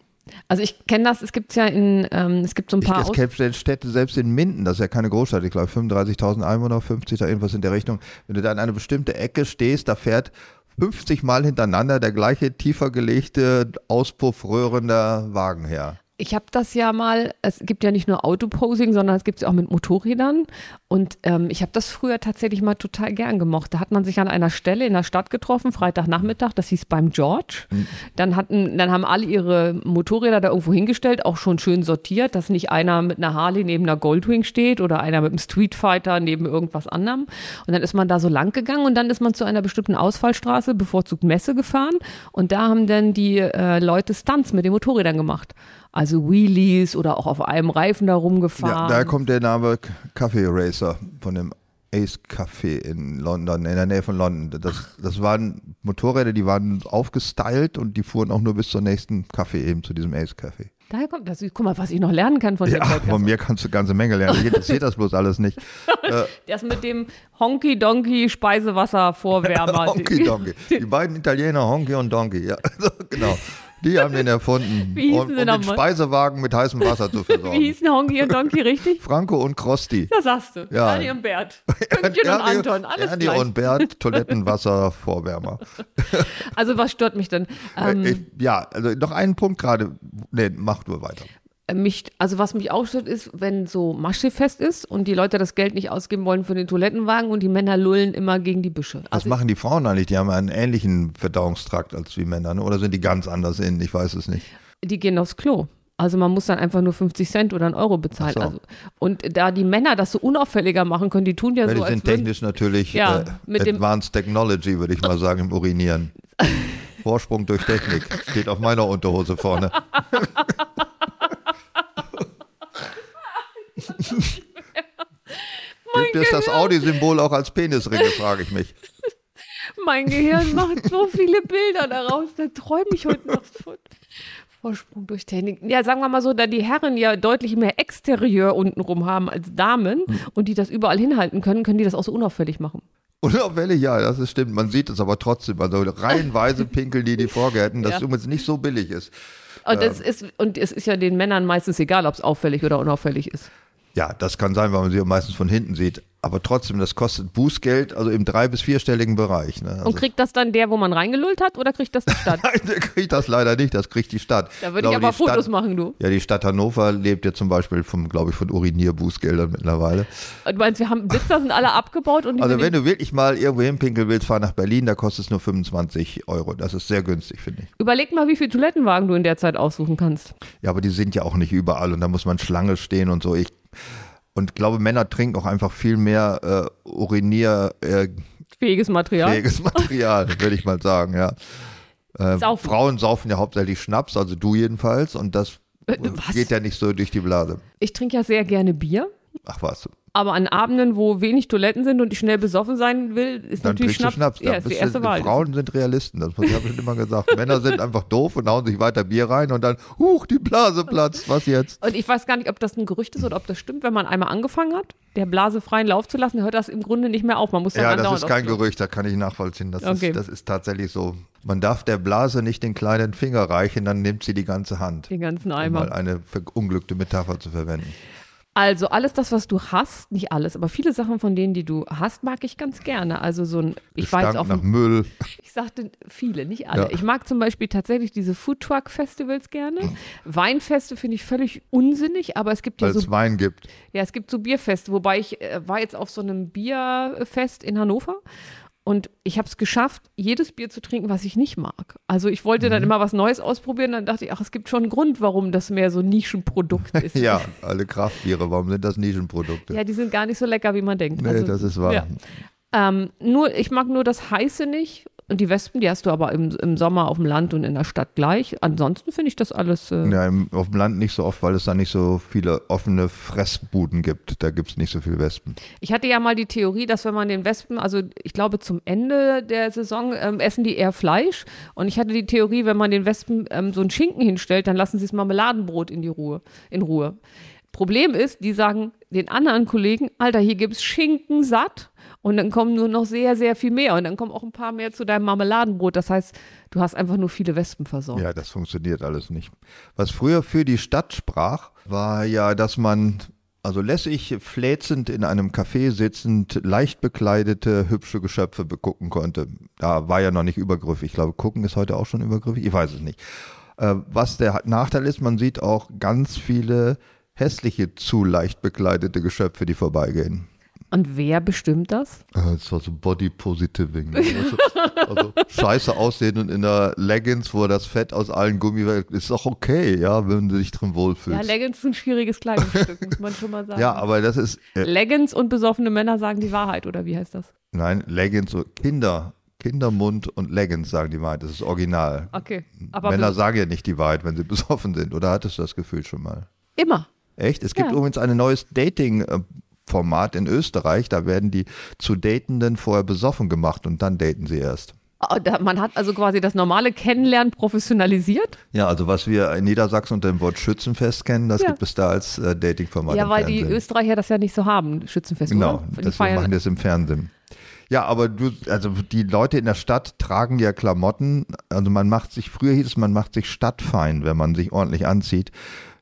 Also ich kenne das, es gibt ja in, ähm, es gibt so ein Ich, paar es Aus gibt Städte, selbst in Minden, das ist ja keine Großstadt, ich glaube 35.000 Einwohner, 50 da irgendwas in der Richtung. Wenn du da in eine bestimmte Ecke stehst, da fährt 50 Mal hintereinander der gleiche tiefer gelegte, auspuffröhrender Wagen her. Ich habe das ja mal, es gibt ja nicht nur Autoposing, sondern es gibt es auch mit Motorrädern. Und ähm, ich habe das früher tatsächlich mal total gern gemocht. Da hat man sich an einer Stelle in der Stadt getroffen, Freitagnachmittag, das hieß beim George. Dann, hatten, dann haben alle ihre Motorräder da irgendwo hingestellt, auch schon schön sortiert, dass nicht einer mit einer Harley neben einer Goldwing steht oder einer mit einem Street Fighter neben irgendwas anderem. Und dann ist man da so lang gegangen und dann ist man zu einer bestimmten Ausfallstraße, bevorzugt Messe gefahren. Und da haben dann die äh, Leute Stunts mit den Motorrädern gemacht. Also Wheelies oder auch auf einem Reifen da Ja, rumgefahren. daher kommt der Name Kaffee Racer von dem Ace Café in London, in der Nähe von London. Das, das waren Motorräder, die waren aufgestylt und die fuhren auch nur bis zur nächsten Kaffee eben zu diesem Ace Café. Daher kommt das. Guck mal, was ich noch lernen kann von dem Ja, von mir kannst du eine ganze Menge lernen. Mich interessiert das bloß alles nicht. Das mit dem Honky Donkey Speisewasser Vorwärmer. Honky Donkey. Die beiden Italiener, Honky und Donkey. Ja, genau. Die haben den erfunden, Wie hießen um, sie um den nochmal? Speisewagen mit heißem Wasser zu Wie versorgen. hießen Honky und Donkey richtig? Franco und Krosti. Das sagst du. Ja. Ernie und Bert. Pünktchen und Anton. Alles Ernie gleich. und Bert, Toilettenwasser, Vorwärmer. Also was stört mich denn? Ähm, ich, ja, also noch einen Punkt gerade. Nee, mach nur weiter. Mich, also was mich auch stört, ist, wenn so Maschefest ist und die Leute das Geld nicht ausgeben wollen für den Toilettenwagen und die Männer lullen immer gegen die Büsche. Was Also machen die Frauen eigentlich? Die haben einen ähnlichen Verdauungstrakt als wie Männer, ne? oder sind die ganz anders innen? Ich weiß es nicht. die gehen aufs Klo. Also man muss dann einfach nur 50 Cent oder einen Euro bezahlen. So. Also, und da die Männer das so unauffälliger machen können, die tun ja Ja, so, die sind würden, technisch natürlich Ja, äh, mit Advanced Technology, würde ich mal sagen, im Urinieren. Vorsprung durch Technik steht auf meiner Unterhose vorne. Gibt es das Audi-Symbol auch als Penisringe, frage ich mich. Mein Gehirn macht so viele Bilder daraus, da träume ich heute noch von. Vorsprung durch Technik. Ja, sagen wir mal so, da die Herren ja deutlich mehr Exterieur untenrum haben als Damen Hm. und die das überall hinhalten können, können die das auch so unauffällig machen. Unauffällig, ja, das ist stimmt. Man sieht es aber trotzdem. Also reihenweise pinkeln die die Vorgärten, das Ja. übrigens nicht so billig ist. Und, das ist, und es ist ja den Männern meistens egal, ob es auffällig oder unauffällig ist. Ja, das kann sein, weil man sie meistens von hinten sieht. Aber trotzdem, das kostet Bußgeld, also im drei- bis vierstelligen Bereich. Ne? Also, Und kriegt das dann der, wo man reingelullt hat, oder kriegt das die Stadt? Nein, der kriegt das leider nicht, das kriegt die Stadt. Da würde ich aber die Stadt- Fotos machen, du. Ja, die Stadt Hannover lebt ja zum Beispiel vom, glaube ich, von Urinierbußgeldern mittlerweile. Du meinst, wir haben Blitzer sind alle abgebaut und Also wenn du wirklich mal irgendwo hinpinkeln willst, fahr nach Berlin, da kostet es nur 25 Euro. Das ist sehr günstig, finde ich. Überleg mal, wie viele Toilettenwagen du in der Zeit aussuchen kannst. Ja, aber die sind ja auch nicht überall und da muss man Schlange stehen und so. Ich und glaube, Männer trinken auch einfach viel mehr äh, urinierfähiges äh, Fähiges Material. Material, würde ich mal sagen, ja. Äh, Saufen. Frauen saufen ja hauptsächlich Schnaps, also du jedenfalls, und das Äh, was? geht ja nicht so durch die Blase. Ich trinke ja sehr gerne Bier. Ach was. Aber an Abenden, wo wenig Toiletten sind und ich schnell besoffen sein will, ist Dann natürlich Schnaps, Schnaps. ja, ist die erste Wahl. Frauen sind Realisten, das habe ich schon immer gesagt. Männer sind einfach doof und hauen sich weiter Bier rein und dann, huch, die Blase platzt, was jetzt? Und ich weiß gar nicht, ob das ein Gerücht ist oder ob das stimmt, wenn man einmal angefangen hat, der Blase freien Lauf zu lassen, hört das im Grunde nicht mehr auf. Man muss dann Ja, das ist kein. Gerücht, da kann ich nachvollziehen. Das, Okay. ist, das ist tatsächlich so. Man darf der Blase nicht den kleinen Finger reichen, dann nimmt sie die ganze Hand. Den ganzen Um Eimer. mal eine verunglückte Metapher zu verwenden. Also alles das, was du hast, nicht alles, aber viele Sachen von denen, die du hast, mag ich ganz gerne. Also so ein, ich war jetzt Gestank auf nach Müll. ich sagte viele, nicht alle. Ja. Ich mag zum Beispiel tatsächlich diese Foodtruck-Festivals gerne. Weinfeste finde ich völlig unsinnig, aber es gibt ja Weil so es Wein gibt. Ja, es gibt so Bierfeste, wobei ich äh, war jetzt auf so einem Bierfest in Hannover und ich habe es geschafft, jedes Bier zu trinken, was ich nicht mag. Also ich wollte Mhm. dann immer was Neues ausprobieren, dann dachte ich, ach, es gibt schon einen Grund, warum das mehr so ein Nischenprodukt ist. Ja, alle Kraftbiere, warum sind das Nischenprodukte? Ja, die sind gar nicht so lecker, wie man denkt. nee, also, das ist wahr. ja. ähm, nur, ich mag nur das Heiße nicht. Und die Wespen, die hast du aber im, im Sommer auf dem Land und in der Stadt gleich. Ansonsten finde ich das alles. Äh, Ja, im, auf dem Land nicht so oft, weil es da nicht so viele offene Fressbuden gibt. Da gibt es nicht so viele Wespen. Ich hatte ja mal die Theorie, dass wenn man den Wespen, also ich glaube zum Ende der Saison ähm, essen die eher Fleisch. Und ich hatte die Theorie, wenn man den Wespen ähm, so einen Schinken hinstellt, dann lassen sie das Marmeladenbrot in die Ruhe, in Ruhe. Problem ist, die sagen den anderen Kollegen, Alter, hier gibt's Schinken satt. Und dann kommen nur noch sehr, sehr viel mehr. Und dann kommen auch ein paar mehr zu deinem Marmeladenbrot. Das heißt, du hast einfach nur viele Wespen versorgt. Ja, das funktioniert alles nicht. Was früher für die Stadt sprach, war ja, dass man also lässig fläzend in einem Café sitzend leicht bekleidete, hübsche Geschöpfe begucken konnte. Da war ja noch nicht übergriffig. Ich glaube, gucken ist heute auch schon übergriffig. Ich weiß es nicht. Äh, was der Nachteil ist, man sieht auch ganz viele hässliche, zu leicht bekleidete Geschöpfe, die vorbeigehen. Und wer bestimmt das? Äh, Das war so Body Positiving. Also, also scheiße aussehen und in der Leggings, wo das Fett aus allen Gummi ist doch okay, ja, wenn du dich drin Ja, wohlfühlst. Leggings ist ein schwieriges Kleidungsstück, muss man schon mal sagen. Ja, aber das ist, äh, Leggings und besoffene Männer sagen die Wahrheit, oder wie heißt das? nein, Leggings, so Kinder, Kindermund und Leggings sagen die Wahrheit, das ist original. Okay. Aber Männer sagen ja nicht die Wahrheit, wenn sie besoffen sind. Oder hattest du das Gefühl schon mal? immer. Echt? Es gibt Ja. übrigens ein neues Dating-Format in Österreich. Da werden die zu Datenden vorher besoffen gemacht und dann daten sie erst. Oh, Man hat also quasi das normale Kennenlernen professionalisiert. Ja, also was wir in Niedersachsen unter dem Wort Schützenfest kennen, das Ja. gibt es da als äh, Dating-Format ja, weil die. Österreicher das ja nicht so haben, Schützenfest. Genau, das machen das im Fernsehen. Ja, aber du, also die Leute in der Stadt tragen ja Klamotten. Also man macht sich, früher hieß es, man macht sich stadtfein, wenn man sich ordentlich anzieht,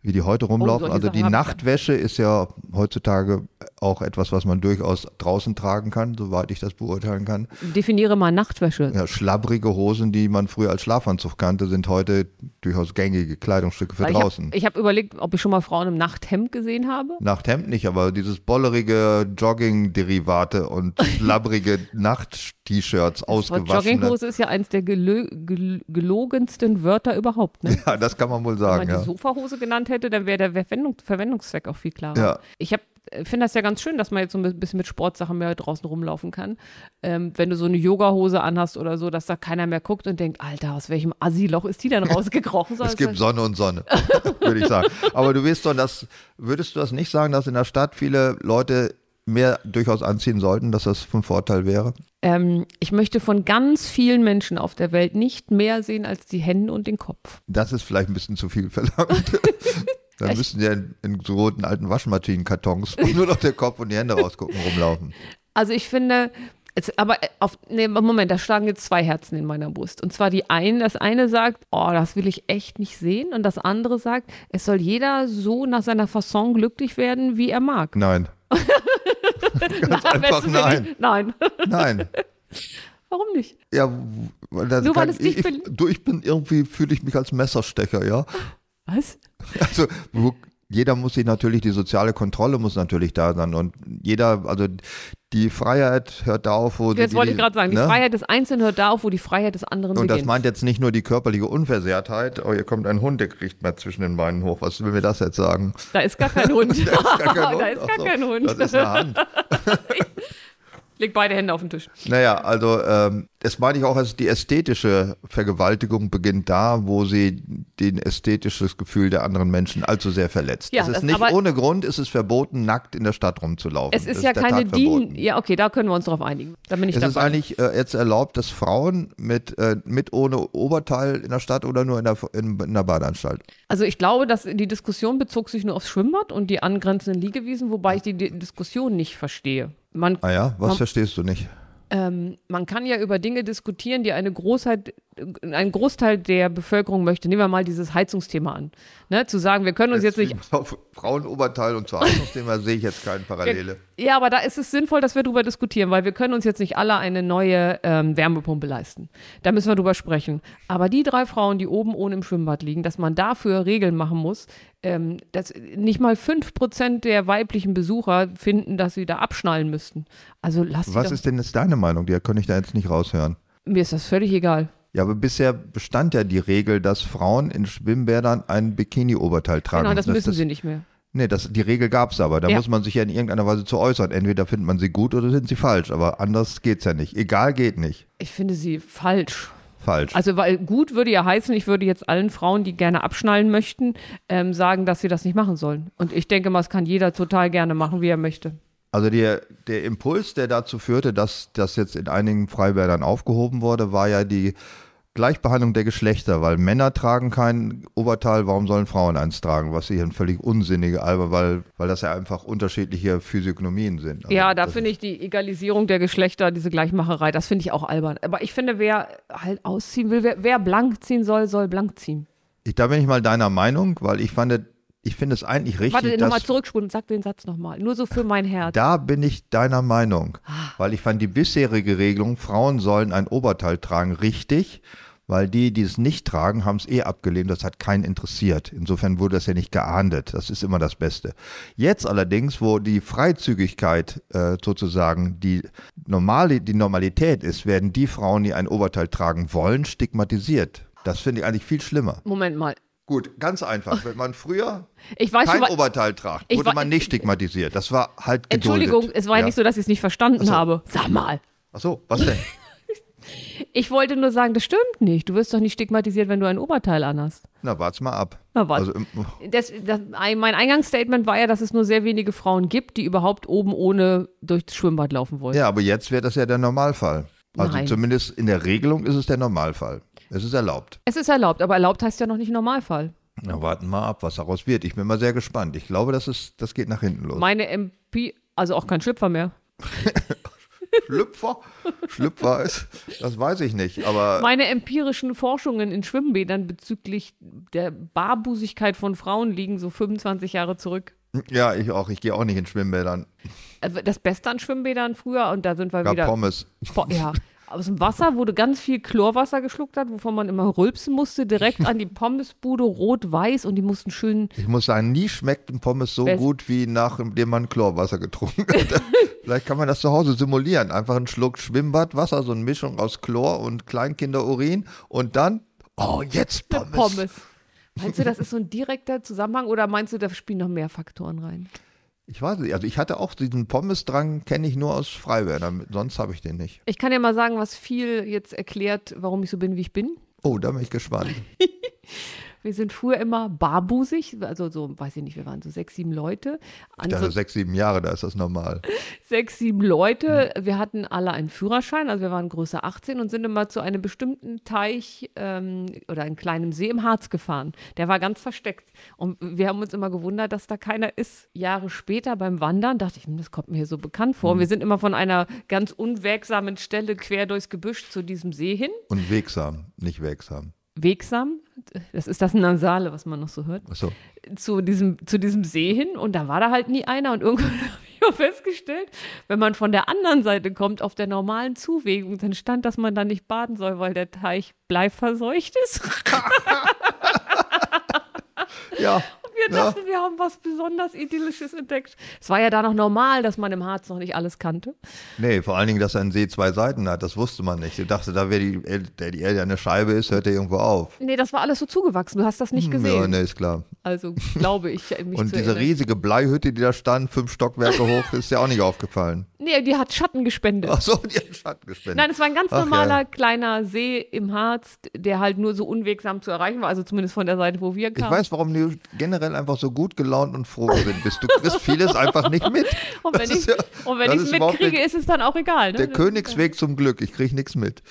wie die heute rumlaufen. solche also die hab ich ja. Nachtwäsche ist ja heutzutage auch etwas, was man durchaus draußen tragen kann, soweit ich das beurteilen kann. Definiere mal Nachtwäsche. Ja, schlabbrige Hosen, die man früher als Schlafanzug kannte, sind heute durchaus gängige Kleidungsstücke für Weil draußen. Ich habe hab überlegt, ob ich schon mal Frauen im Nachthemd gesehen habe. Nachthemd nicht, aber dieses bollerige Jogging-Derivate und schlabbrige Nacht-T-Shirts ausgewaschene. Jogginghose ist ja eins der gelö gel gelogensten Wörter überhaupt. Ne? Ja, das kann man wohl Wenn man sagen, die ja. Sofahose genannt hätte, dann wäre der Verwendung, Verwendungszweck auch viel klarer. Ja. Ich habe finde das ja ganz schön, dass man jetzt so ein bisschen mit Sportsachen mehr draußen rumlaufen kann. Ähm, wenn du so eine Yogahose anhast oder so, dass da keiner mehr guckt und denkt, Alter, aus welchem Assi-Loch ist die denn rausgekrochen? Es gibt Sonne und Sonne, würde ich sagen. Aber du wirst doch das, würdest du das nicht sagen, dass in der Stadt viele Leute mehr durchaus anziehen sollten, dass das von Vorteil wäre? ähm, ich möchte von ganz vielen Menschen auf der Welt nicht mehr sehen als die Hände und den Kopf. Das ist vielleicht ein bisschen zu viel verlangt. Dann Echt? müssten ja in, in so roten alten Waschmaschinenkartons, nur noch der Kopf und die Hände rausgucken, rumlaufen. Also ich finde, jetzt, aber auf, nee, Moment, da schlagen jetzt zwei Herzen in meiner Brust. Und zwar die eine, das eine sagt, oh, das will ich echt nicht sehen. Und das andere sagt, es soll jeder so nach seiner Fasson glücklich werden, wie er mag. Nein. Ganz einfach Weißt du, nein. Nein. Nein. Warum nicht? Ja, weil das Nur weil es dich ich, ich, du, ich bin irgendwie, fühle ich mich als Messerstecher, ja. Was? Also jeder muss sich natürlich, die soziale Kontrolle muss natürlich da sein und jeder, also die Freiheit hört da auf, wo Jetzt die, wollte ich gerade sagen, die ne? Freiheit des Einzelnen hört da auf, wo die Freiheit des anderen Und das beginnt. meint jetzt nicht nur die körperliche Unversehrtheit, oh, hier kommt ein Hund, der kriegt mal zwischen den Beinen hoch. Was will mir das jetzt sagen? da ist gar kein Hund. Da ist gar kein Hund. da ist gar kein Hund. Das ist eine Hand. leg beide Hände auf den Tisch. Naja, also ähm, das meine ich auch als die ästhetische Vergewaltigung beginnt da, wo sie den ästhetisches Gefühl der anderen Menschen allzu sehr verletzt. Ja, es ist das- nicht ohne Grund, ist es verboten, nackt in der Stadt rumzulaufen. Es ist Das ja keine. DIN. Ja, okay, da können wir uns drauf einigen. Da bin ich Es ist dabei. eigentlich äh, jetzt erlaubt, dass Frauen mit, äh, mit ohne Oberteil in der Stadt oder nur in der, in, in der Badeanstalt. Also ich glaube, dass die Diskussion bezog sich nur aufs Schwimmbad und die angrenzenden Liegewiesen, wobei ich die, die Diskussion nicht verstehe. Man, Ah ja, was Man- verstehst du nicht? ähm, man kann ja über Dinge diskutieren, die eine Großheit, ein Großteil der Bevölkerung möchte. Nehmen wir mal dieses Heizungsthema an. Ne? Zu sagen, wir können uns jetzt nicht Auf Frauenoberteil und zu Heizungsthema sehe ich jetzt keine Parallele. Ja, aber da ist es sinnvoll, dass wir darüber diskutieren, weil wir können uns jetzt nicht alle eine neue ähm, Wärmepumpe leisten. Da müssen wir drüber sprechen. Aber die drei Frauen, die oben ohne im Schwimmbad liegen, dass man dafür Regeln machen muss, ähm, dass nicht mal 5% der weiblichen Besucher finden, dass sie da abschnallen müssten. Also lass Was ist denn jetzt deine Meinung? Die kann ich da jetzt nicht raushören. mir ist das völlig egal. Ja, aber bisher bestand ja die Regel, dass Frauen in Schwimmbädern ein Bikini-Oberteil tragen. Genau, das Dass müssen sie nicht mehr. Nee, das, die Regel gab es aber. Da Ja. muss man sich ja in irgendeiner Weise zu äußern. Entweder findet man sie gut oder sind sie falsch. Aber anders geht's ja nicht. Egal geht nicht. Ich finde sie falsch. Falsch. Also, weil gut würde ja heißen, ich würde jetzt allen Frauen, die gerne abschnallen möchten, ähm, sagen, dass sie das nicht machen sollen. Und ich denke mal, es kann jeder total gerne machen, wie er möchte. Also der, der Impuls, der dazu führte, dass das jetzt in einigen Freibädern aufgehoben wurde, war ja die Gleichbehandlung der Geschlechter, weil Männer tragen kein Oberteil, warum sollen Frauen eins tragen? Was hier ein völlig unsinnige Alber, weil, weil das ja einfach unterschiedliche Physiognomien sind. Also Ja, da finde ich die Egalisierung der Geschlechter, diese Gleichmacherei, das finde ich auch albern. Aber ich finde, wer halt ausziehen will, wer, wer blank ziehen soll, soll blank ziehen. Ich, da bin ich mal deiner Meinung, weil ich fand, ich finde es eigentlich richtig, Warte, nochmal zurückspulen, sag den Satz nochmal. Nur so für mein Herz. da bin ich deiner Meinung, Ah. weil ich fand die bisherige Regelung, Frauen sollen ein Oberteil tragen, richtig, weil die, die es nicht tragen, haben es eh abgelehnt, das hat keinen interessiert. Insofern wurde das ja nicht geahndet, das ist immer das Beste. Jetzt allerdings, wo die Freizügigkeit äh, sozusagen die, normale, die Normalität ist, werden die Frauen, die ein Oberteil tragen wollen, stigmatisiert. Das finde ich eigentlich viel schlimmer. Moment mal. Gut, ganz einfach. Wenn man früher Ich weiß kein schon, Oberteil tragt, wurde wa- man nicht stigmatisiert. Das war halt geduldet. Entschuldigung, es war ja ja nicht so, dass ich es nicht verstanden so. habe. Sag mal. Ach so, was denn? Ich wollte nur sagen, das stimmt nicht. Du wirst doch nicht stigmatisiert, wenn du ein Oberteil anhast. Na, wart's mal ab. Na, warte. Also, im- Das, das, ein- mein Eingangsstatement war ja, dass es nur sehr wenige Frauen gibt, die überhaupt oben ohne durchs Schwimmbad laufen wollen. ja, aber jetzt wäre das ja der Normalfall. Also Nein. zumindest in der Regelung ist es der Normalfall. Es ist erlaubt. Es ist erlaubt, aber erlaubt heißt ja noch nicht Normalfall. Na, warten mal ab, was daraus wird. Ich bin mal sehr gespannt. Ich glaube, das, ist, das geht nach hinten los. Meine MP, also auch kein Schlüpfer mehr. Schlüpfer? Schlüpfer ist, das weiß ich nicht. Aber Meine empirischen Forschungen in Schwimmbädern bezüglich der Barbusigkeit von Frauen liegen so 25 Jahre zurück. ja, ich auch. Ich gehe auch nicht in Schwimmbädern. Also Das Beste an Schwimmbädern früher, und da sind wir Gab wieder. Pommes. Po- Ja, aus dem Wasser wurde ganz viel Chlorwasser geschluckt hat, wovon man immer rülpsen musste, direkt an die Pommesbude, rot-weiß, und die mussten schön. Ich muss sagen, nie schmeckt ein Pommes so Best- gut, wie nachdem man Chlorwasser getrunken hat. Vielleicht kann man das zu Hause simulieren. Einfach einen Schluck Schwimmbadwasser, so eine Mischung aus Chlor und Kleinkinderurin und dann, oh, jetzt Pommes. Pommes. Meinst du, das ist so ein direkter Zusammenhang oder meinst du, da spielen noch mehr Faktoren rein? Ich weiß nicht, also ich hatte auch diesen Pommesdrang, kenne ich nur aus Freiwerdern, sonst habe ich den nicht. Ich kann ja mal sagen, was viel jetzt erklärt, warum ich so bin, wie ich bin. Oh, da bin ich gespannt. Wir sind früher immer barbusig, also so, weiß ich nicht, wir waren so sechs, sieben Leute. An Ich dachte, so sechs, sieben Jahre, da ist das normal. sechs, sieben Leute. Wir hatten alle einen Führerschein, also wir waren Größe 18 und sind immer zu einem bestimmten Teich ähm, oder einem kleinen See im Harz gefahren. Der war ganz versteckt. Und wir haben uns immer gewundert, dass da keiner ist. Jahre später beim Wandern dachte ich, hm, das kommt mir hier so bekannt vor. Und wir sind immer von einer ganz unwegsamen Stelle quer durchs Gebüsch zu diesem See hin. Und wegsam, nicht wegsam. Wegsam, das ist das Nasale, was man noch so hört. Achso. zu diesem, zu diesem See hin und da war da halt nie einer und irgendwann habe ich auch festgestellt, wenn man von der anderen Seite kommt, auf der normalen Zuwegung, dann stand, dass man da nicht baden soll, weil der Teich bleiverseucht ist. Ja, Wir dachten, wir haben was besonders Idyllisches entdeckt. Es war ja da noch normal, dass man im Harz noch nicht alles kannte. Nee, vor allen Dingen, dass ein See zwei Seiten hat, das wusste man nicht. Ich dachte, da wäre die, die Erde eine Scheibe ist, hört er irgendwo auf. Nee, das war alles so zugewachsen. Du hast das nicht Ja, gesehen. nee, ist klar. Also glaube ich, mich Und diese erinnern. riesige Bleihütte, die da stand, fünf Stockwerke hoch, ist ja auch nicht aufgefallen. Nee, die hat Schatten gespendet. Ach so, die hat Schatten gespendet. Nein, es war ein ganz Ach, normaler ja. kleiner See im Harz, der halt nur so unwegsam zu erreichen war, also zumindest von der Seite, wo wir Ich kamen. weiß, warum du generell einfach so gut gelaunt und froh bist. Du kriegst vieles einfach nicht mit. und wenn Das ich ja- und wenn das ich es mitkriege, ist es dann auch egal. Ne? Der Königsweg zum Glück, ich kriege nichts mit.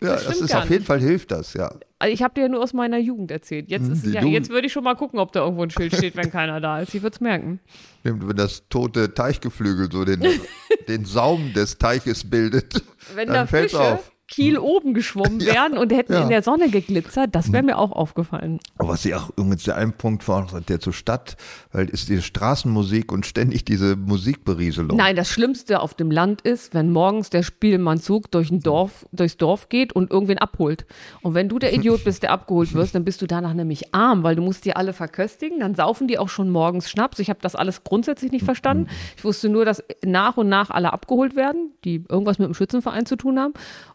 Ja, das, stimmt ist auf jeden nicht. Fall hilft das, ja. Also ich habe dir ja nur aus meiner Jugend erzählt. Jetzt, ist es Hm, ja, jetzt würde ich schon mal gucken, ob da irgendwo ein Schild steht, wenn keiner da ist. Ich würde es merken. Wenn das tote Teichgeflügel so den, den Saum des Teiches bildet, Wenn dann da fällt's Fische auf. Kiel oben geschwommen wären und hätten ja. In der Sonne geglitzert, das wäre mir auch aufgefallen. Aber was ich auch übrigens der ein Punkt war, der zur Stadt, weil ist die Straßenmusik und ständig diese Musikberieselung. Nein, das Schlimmste auf dem Land ist, wenn morgens der Spielmannzug durch ein Dorf, durchs Dorf geht und irgendwen abholt. Und wenn du der Idiot bist, der abgeholt wirst, dann bist du danach nämlich arm, weil du musst die alle verköstigen. Dann saufen die auch schon morgens Schnaps. Ich habe das alles grundsätzlich nicht verstanden. Ich wusste nur, dass nach und nach alle abgeholt werden, die irgendwas mit dem Schützenverein zu tun haben.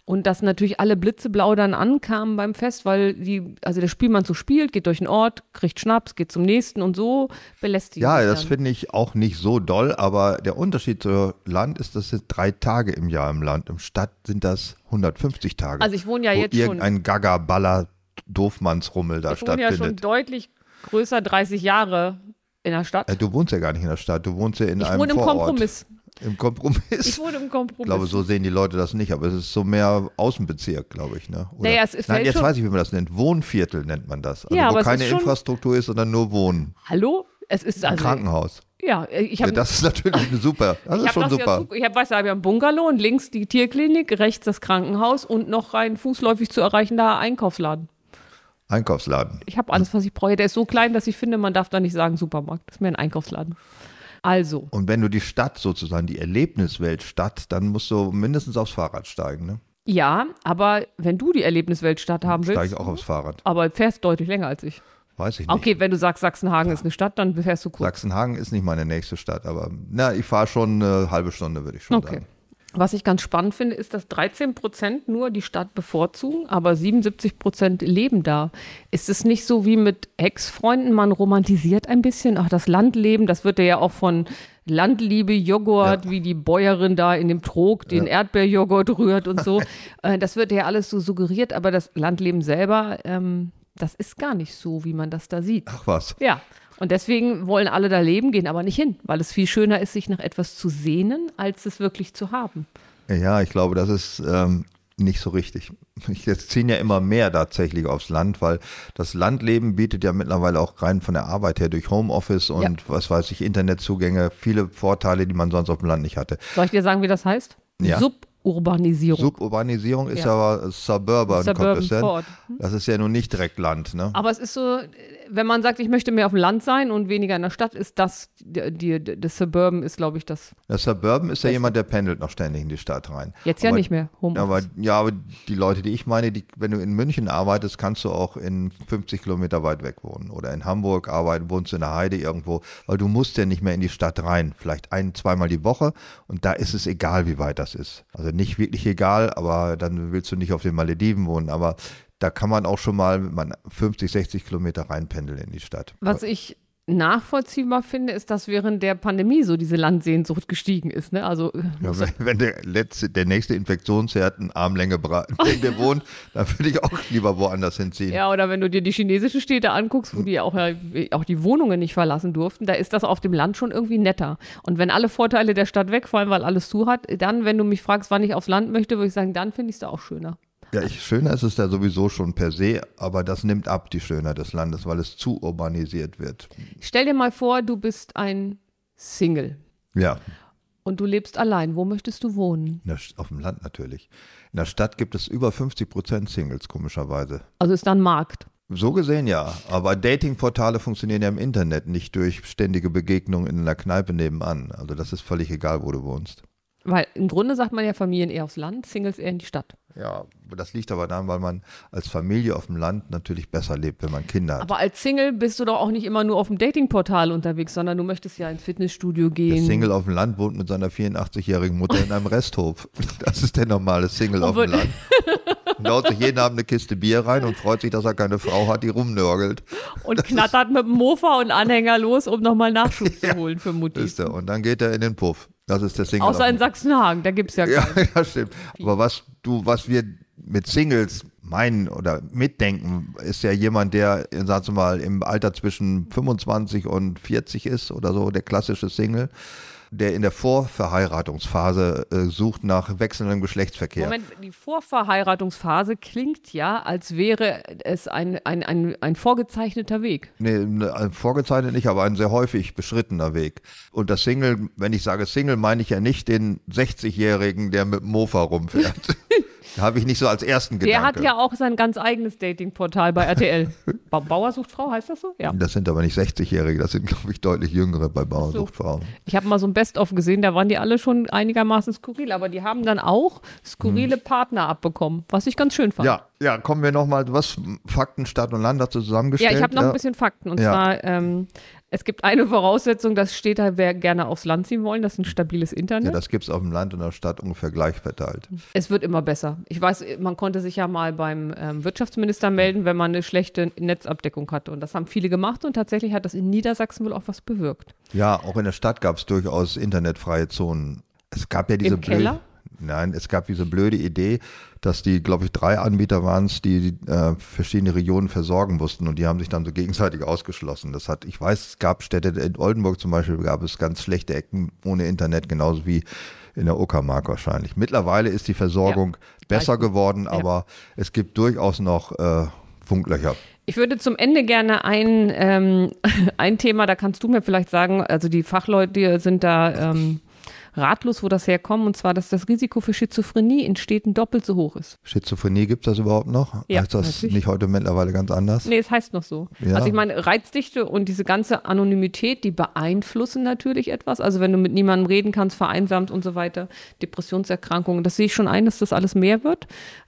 Und dass natürlich alle blitzeblau dann ankamen beim Fest, weil die, also der Spielmannzug spielt, geht durch den Ort, kriegt Schnaps, geht zum nächsten und so belästigen Ja, das finde ich auch nicht so doll, aber der Unterschied zu Land ist, das sind drei Tage im Jahr im Land. Im Stadt sind das 150 Tage. Also ich wohne ja wo jetzt schon. irgendein Gaga-Baller Doofmannsrummel da Ich wohne ja schon stattfindet. deutlich größer 30 Jahre in der Stadt. Äh, du wohnst ja gar nicht in der Stadt, du wohnst ja in Ich einem wohne im Vorort. Kompromiss. Im Kompromiss. Ich wohne im Kompromiss. Ich glaube, so sehen die Leute das nicht, aber es ist so mehr Außenbezirk, glaube ich. Ne? Oder, Naja, es- es nein, fällt jetzt schon- weiß ich, wie man das nennt. Wohnviertel nennt man das. Also Ja, wo keine ist Infrastruktur ist, sondern nur Wohnen. Hallo? Es ist Ein also. Krankenhaus. Ja, ich Ja, habe das ist natürlich super. Das ich ist schon super. ja ich hab, weiß, ich habe ja ein Bungalow und links die Tierklinik, rechts das Krankenhaus und noch rein fußläufig zu erreichender Einkaufsladen. Einkaufsladen. Ich habe alles, was ich brauche. Der ist so klein, dass ich finde, man darf da nicht sagen Supermarkt. Das ist mir ein Einkaufsladen. Also, Und wenn du die Stadt sozusagen, die Erlebniswelt Stadt, dann musst du mindestens aufs Fahrrad steigen. Ne? ja, aber wenn du die Erlebnisweltstadt haben Steige willst, ich auch aufs Fahrrad. aber fährst deutlich länger als ich. Weiß ich nicht. Okay, wenn du sagst, Sachsenhagen ist eine Stadt, dann fährst du kurz. Sachsenhagen ist nicht meine nächste Stadt, aber na, ich fahre schon eine halbe Stunde, würde ich schon Okay. sagen. Was ich ganz spannend finde, ist, dass 13 Prozent nur die Stadt bevorzugen, aber 77 Prozent leben da. Ist es nicht so wie mit Ex-Freunden, man romantisiert ein bisschen? Ach, das Landleben, das wird ja auch von Landliebe, Joghurt, Ja. wie die Bäuerin da in dem Trog den Erdbeerjoghurt rührt und so. Äh, das wird ja alles so suggeriert, aber das Landleben selber, ähm, das ist gar nicht so, wie man das da sieht. Ach was. Ja, und deswegen wollen alle da leben, gehen aber nicht hin, weil es viel schöner ist, sich nach etwas zu sehnen, als es wirklich zu haben. Ja, ich glaube, das ist ähm, nicht so richtig. Jetzt ziehen ja immer mehr tatsächlich aufs Land, weil das Landleben bietet ja mittlerweile auch rein von der Arbeit her durch Homeoffice und Ja. was weiß ich, Internetzugänge, viele Vorteile, die man sonst auf dem Land nicht hatte. Soll ich dir sagen, wie das heißt? Ja. Suburbanisierung. Suburbanisierung ist Ja. aber Suburban, Suburban. Vorort. Das ist ja nun nicht direkt Land, ne? aber es ist so, wenn man sagt, ich möchte mehr auf dem Land sein und weniger in der Stadt, ist das, die, die, das Suburban ist, glaube ich, das. Der Suburban ist ja jemand, der pendelt noch ständig in die Stadt rein. Jetzt ja aber, nicht mehr. Ja, aber, Homeoffice. ja, aber die Leute, die ich meine, die, wenn du in München arbeitest, kannst du auch in 50 Kilometer weit weg wohnen. Oder in Hamburg arbeiten, wohnst du in der Heide irgendwo, weil du musst ja nicht mehr in die Stadt rein. Vielleicht ein, zweimal die Woche und da ist es egal, wie weit das ist. Also nicht wirklich egal, aber dann willst du nicht auf den Malediven wohnen. Aber da kann man auch schon mal mit man 50, 60 Kilometer reinpendeln in die Stadt. Was ich nachvollziehbar finde, ist, dass während der Pandemie so diese Landsehnsucht gestiegen ist. Ne? Also äh, Ja, wenn, wenn der, letzte, der nächste Infektionsherd eine Armlänge dir wohnt, dann würde ich auch lieber woanders hinziehen. Ja, oder wenn du dir die chinesischen Städte anguckst, wo die auch, ja, auch die Wohnungen nicht verlassen durften, da ist das auf dem Land schon irgendwie netter. Und wenn alle Vorteile der Stadt wegfallen, weil alles zu hat, dann, wenn du mich fragst, wann ich aufs Land möchte, würde ich sagen, dann finde ich es da auch schöner. Ja, ich, schöner ist es ja sowieso schon per se, aber das nimmt ab die Schönheit des Landes, weil es zu urbanisiert wird. Stell dir mal vor, du bist ein Single Ja, und du lebst allein. Wo möchtest du wohnen? St- auf dem Land natürlich. In der Stadt gibt es über 50 Prozent Singles, komischerweise. Also ist da ein Markt. So gesehen ja, aber Datingportale funktionieren ja im Internet, nicht durch ständige Begegnungen in einer Kneipe nebenan. Also das ist völlig egal, wo du wohnst. Weil im Grunde sagt man ja Familien eher aufs Land, Singles eher in die Stadt. Ja, das liegt aber daran, weil man als Familie auf dem Land natürlich besser lebt, wenn man Kinder hat. Aber als Single bist du doch auch nicht immer nur auf dem Datingportal unterwegs, sondern du möchtest ja ins Fitnessstudio Der gehen. Single auf dem Land wohnt mit seiner 84-jährigen Mutter in einem Resthof. Das ist der normale Single auf dem Land. Und haut sich jeden Abend eine Kiste Bier rein und freut sich, dass er keine Frau hat, die rumnörgelt. und knattert mit dem Mofa und Anhänger los, um nochmal Nachschub zu holen für Mutti. Und dann geht er in den Puff. Das ist der Single. Außer in Sachsenhagen, da gibt es ja, Ja, keinen. ja, stimmt. Aber was du, was wir mit Singles meinen oder mitdenken, ist ja jemand, der, sagen wir mal, im Alter zwischen 25 und 40 ist oder so, der klassische Single, der in der Vorverheiratungsphase äh, sucht nach wechselndem Geschlechtsverkehr. Moment, die Vorverheiratungsphase klingt ja, als wäre es ein, ein, ein, ein vorgezeichneter Weg. Nee, ne, vorgezeichnet nicht, aber ein sehr häufig beschrittener Weg. Und das Single, wenn ich sage Single, meine ich ja nicht den 60-Jährigen, der mit Mofa rumfährt. Habe ich nicht so als ersten Der Gedanke. hat ja auch sein ganz eigenes Datingportal bei RTL. Ba Bauer sucht Frau, heißt das so? Ja. Das sind aber nicht 60-Jährige, das sind, glaube ich, deutlich jüngere bei Bauernsucht Frauen. Ich habe mal so ein Best-of gesehen, da waren die alle schon einigermaßen skurril, aber die haben dann auch skurrile Partner abbekommen, was ich ganz schön fand. Hm. Ja, ja, kommen wir nochmal, was Fakten, Stadt und Land dazu Ja, zusammengestellt? ich habe noch ein bisschen Fakten. Und Ja. zwar, ähm, es gibt eine Voraussetzung, dass Städter wer gerne aufs Land ziehen wollen, das ist ein stabiles Ja, Internet. das gibt es auf dem Land und der Stadt ungefähr gleich verteilt. es wird immer besser. Ich weiß, man konnte sich ja mal beim ähm, Wirtschaftsminister melden, wenn man eine schlechte Netzabdeckung hatte. Und das haben viele gemacht und tatsächlich hat das in Niedersachsen wohl auch was bewirkt. Ja, auch in der Stadt gab es durchaus internetfreie Zonen. Es gab ja diese Im Keller? Nein, es gab diese blöde Idee, dass die, glaube ich, drei Anbieter waren es, die äh, verschiedene Regionen versorgen mussten und die haben sich dann so gegenseitig ausgeschlossen. Das hat, ich weiß, es gab Städte, in Oldenburg zum Beispiel gab es ganz schlechte Ecken ohne Internet, genauso wie in der Uckermark wahrscheinlich. Mittlerweile ist die Versorgung besser gleich. geworden, Ja. aber es gibt durchaus noch äh, Funklöcher. Ich würde zum Ende gerne ein, ähm, ein Thema, da kannst du mir vielleicht sagen, also die Fachleute sind da ähm, ratlos, wo das herkommt, und zwar, dass das Risiko für Schizophrenie in Städten doppelt so hoch ist. Schizophrenie gibt es das überhaupt noch? Ja, heißt das natürlich. nicht heute mittlerweile ganz anders? Nee, es heißt noch so. Ja. Also ich meine, Reizdichte und diese ganze Anonymität, die beeinflussen natürlich etwas. Also wenn du mit niemandem reden kannst, vereinsamt und so weiter, Depressionserkrankungen, das sehe ich schon ein, dass das alles mehr wird.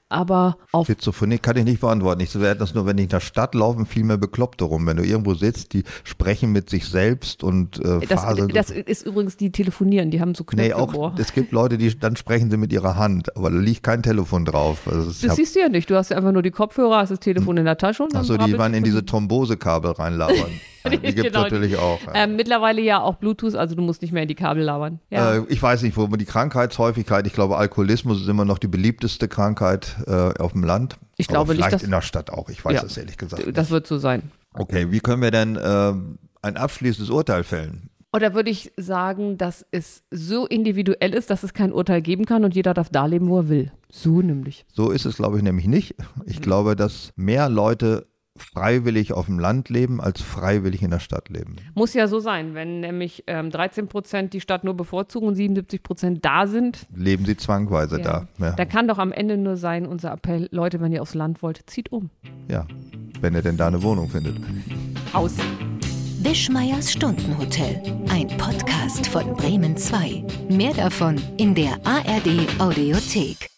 Aber auf Schizophrenie kann ich nicht beantworten. Ich werde das nur, wenn ich in der Stadt laufen, viel mehr Bekloppte rum. Wenn du irgendwo sitzt, die sprechen mit sich selbst und äh, das, faseln. das ist übrigens, die telefonieren, die haben so Knöpfe nee, Ohr. auch, es gibt Leute, die, dann sprechen sie mit ihrer Hand, aber da liegt kein Telefon drauf. Also Das hab, siehst du ja nicht. Du hast ja einfach nur die Kopfhörer, hast das Telefon in der Tasche und dann achso, die waren in diese Thrombosekabel reinlabern. Ja, die gibt es Genau. natürlich auch. ja. Ähm, mittlerweile ja auch Bluetooth, also du musst nicht mehr in die Kabel labern. Ja. Äh, ich weiß nicht, wo die Krankheitshäufigkeit, ich glaube, Alkoholismus ist immer noch die beliebteste Krankheit äh, auf dem Land. Ich glaube aber nicht, vielleicht in der Stadt auch. Ich weiß Ja. es ehrlich gesagt. nicht. das wird so sein. Okay, wie können wir denn ähm, ein abschließendes Urteil fällen? Oder würde ich sagen, dass es so individuell ist, dass es kein Urteil geben kann und jeder darf da leben, wo er will. So nämlich. So ist es, glaube ich, nämlich nicht. Ich glaube, dass mehr Leute freiwillig auf dem Land leben, als freiwillig in der Stadt leben. Muss ja so sein, wenn nämlich ähm, 13 Prozent die Stadt nur bevorzugen und 77 Prozent da sind. Leben sie zwangweise Ja. da. Ja. Da kann doch am Ende nur sein, unser Appell, Leute, wenn ihr aufs Land wollt, zieht um. ja, wenn er denn da eine Wohnung findet. Aus. Wischmeiers Stundenhotel. Ein Podcast von Bremen 2. Mehr davon in der ARD Audiothek.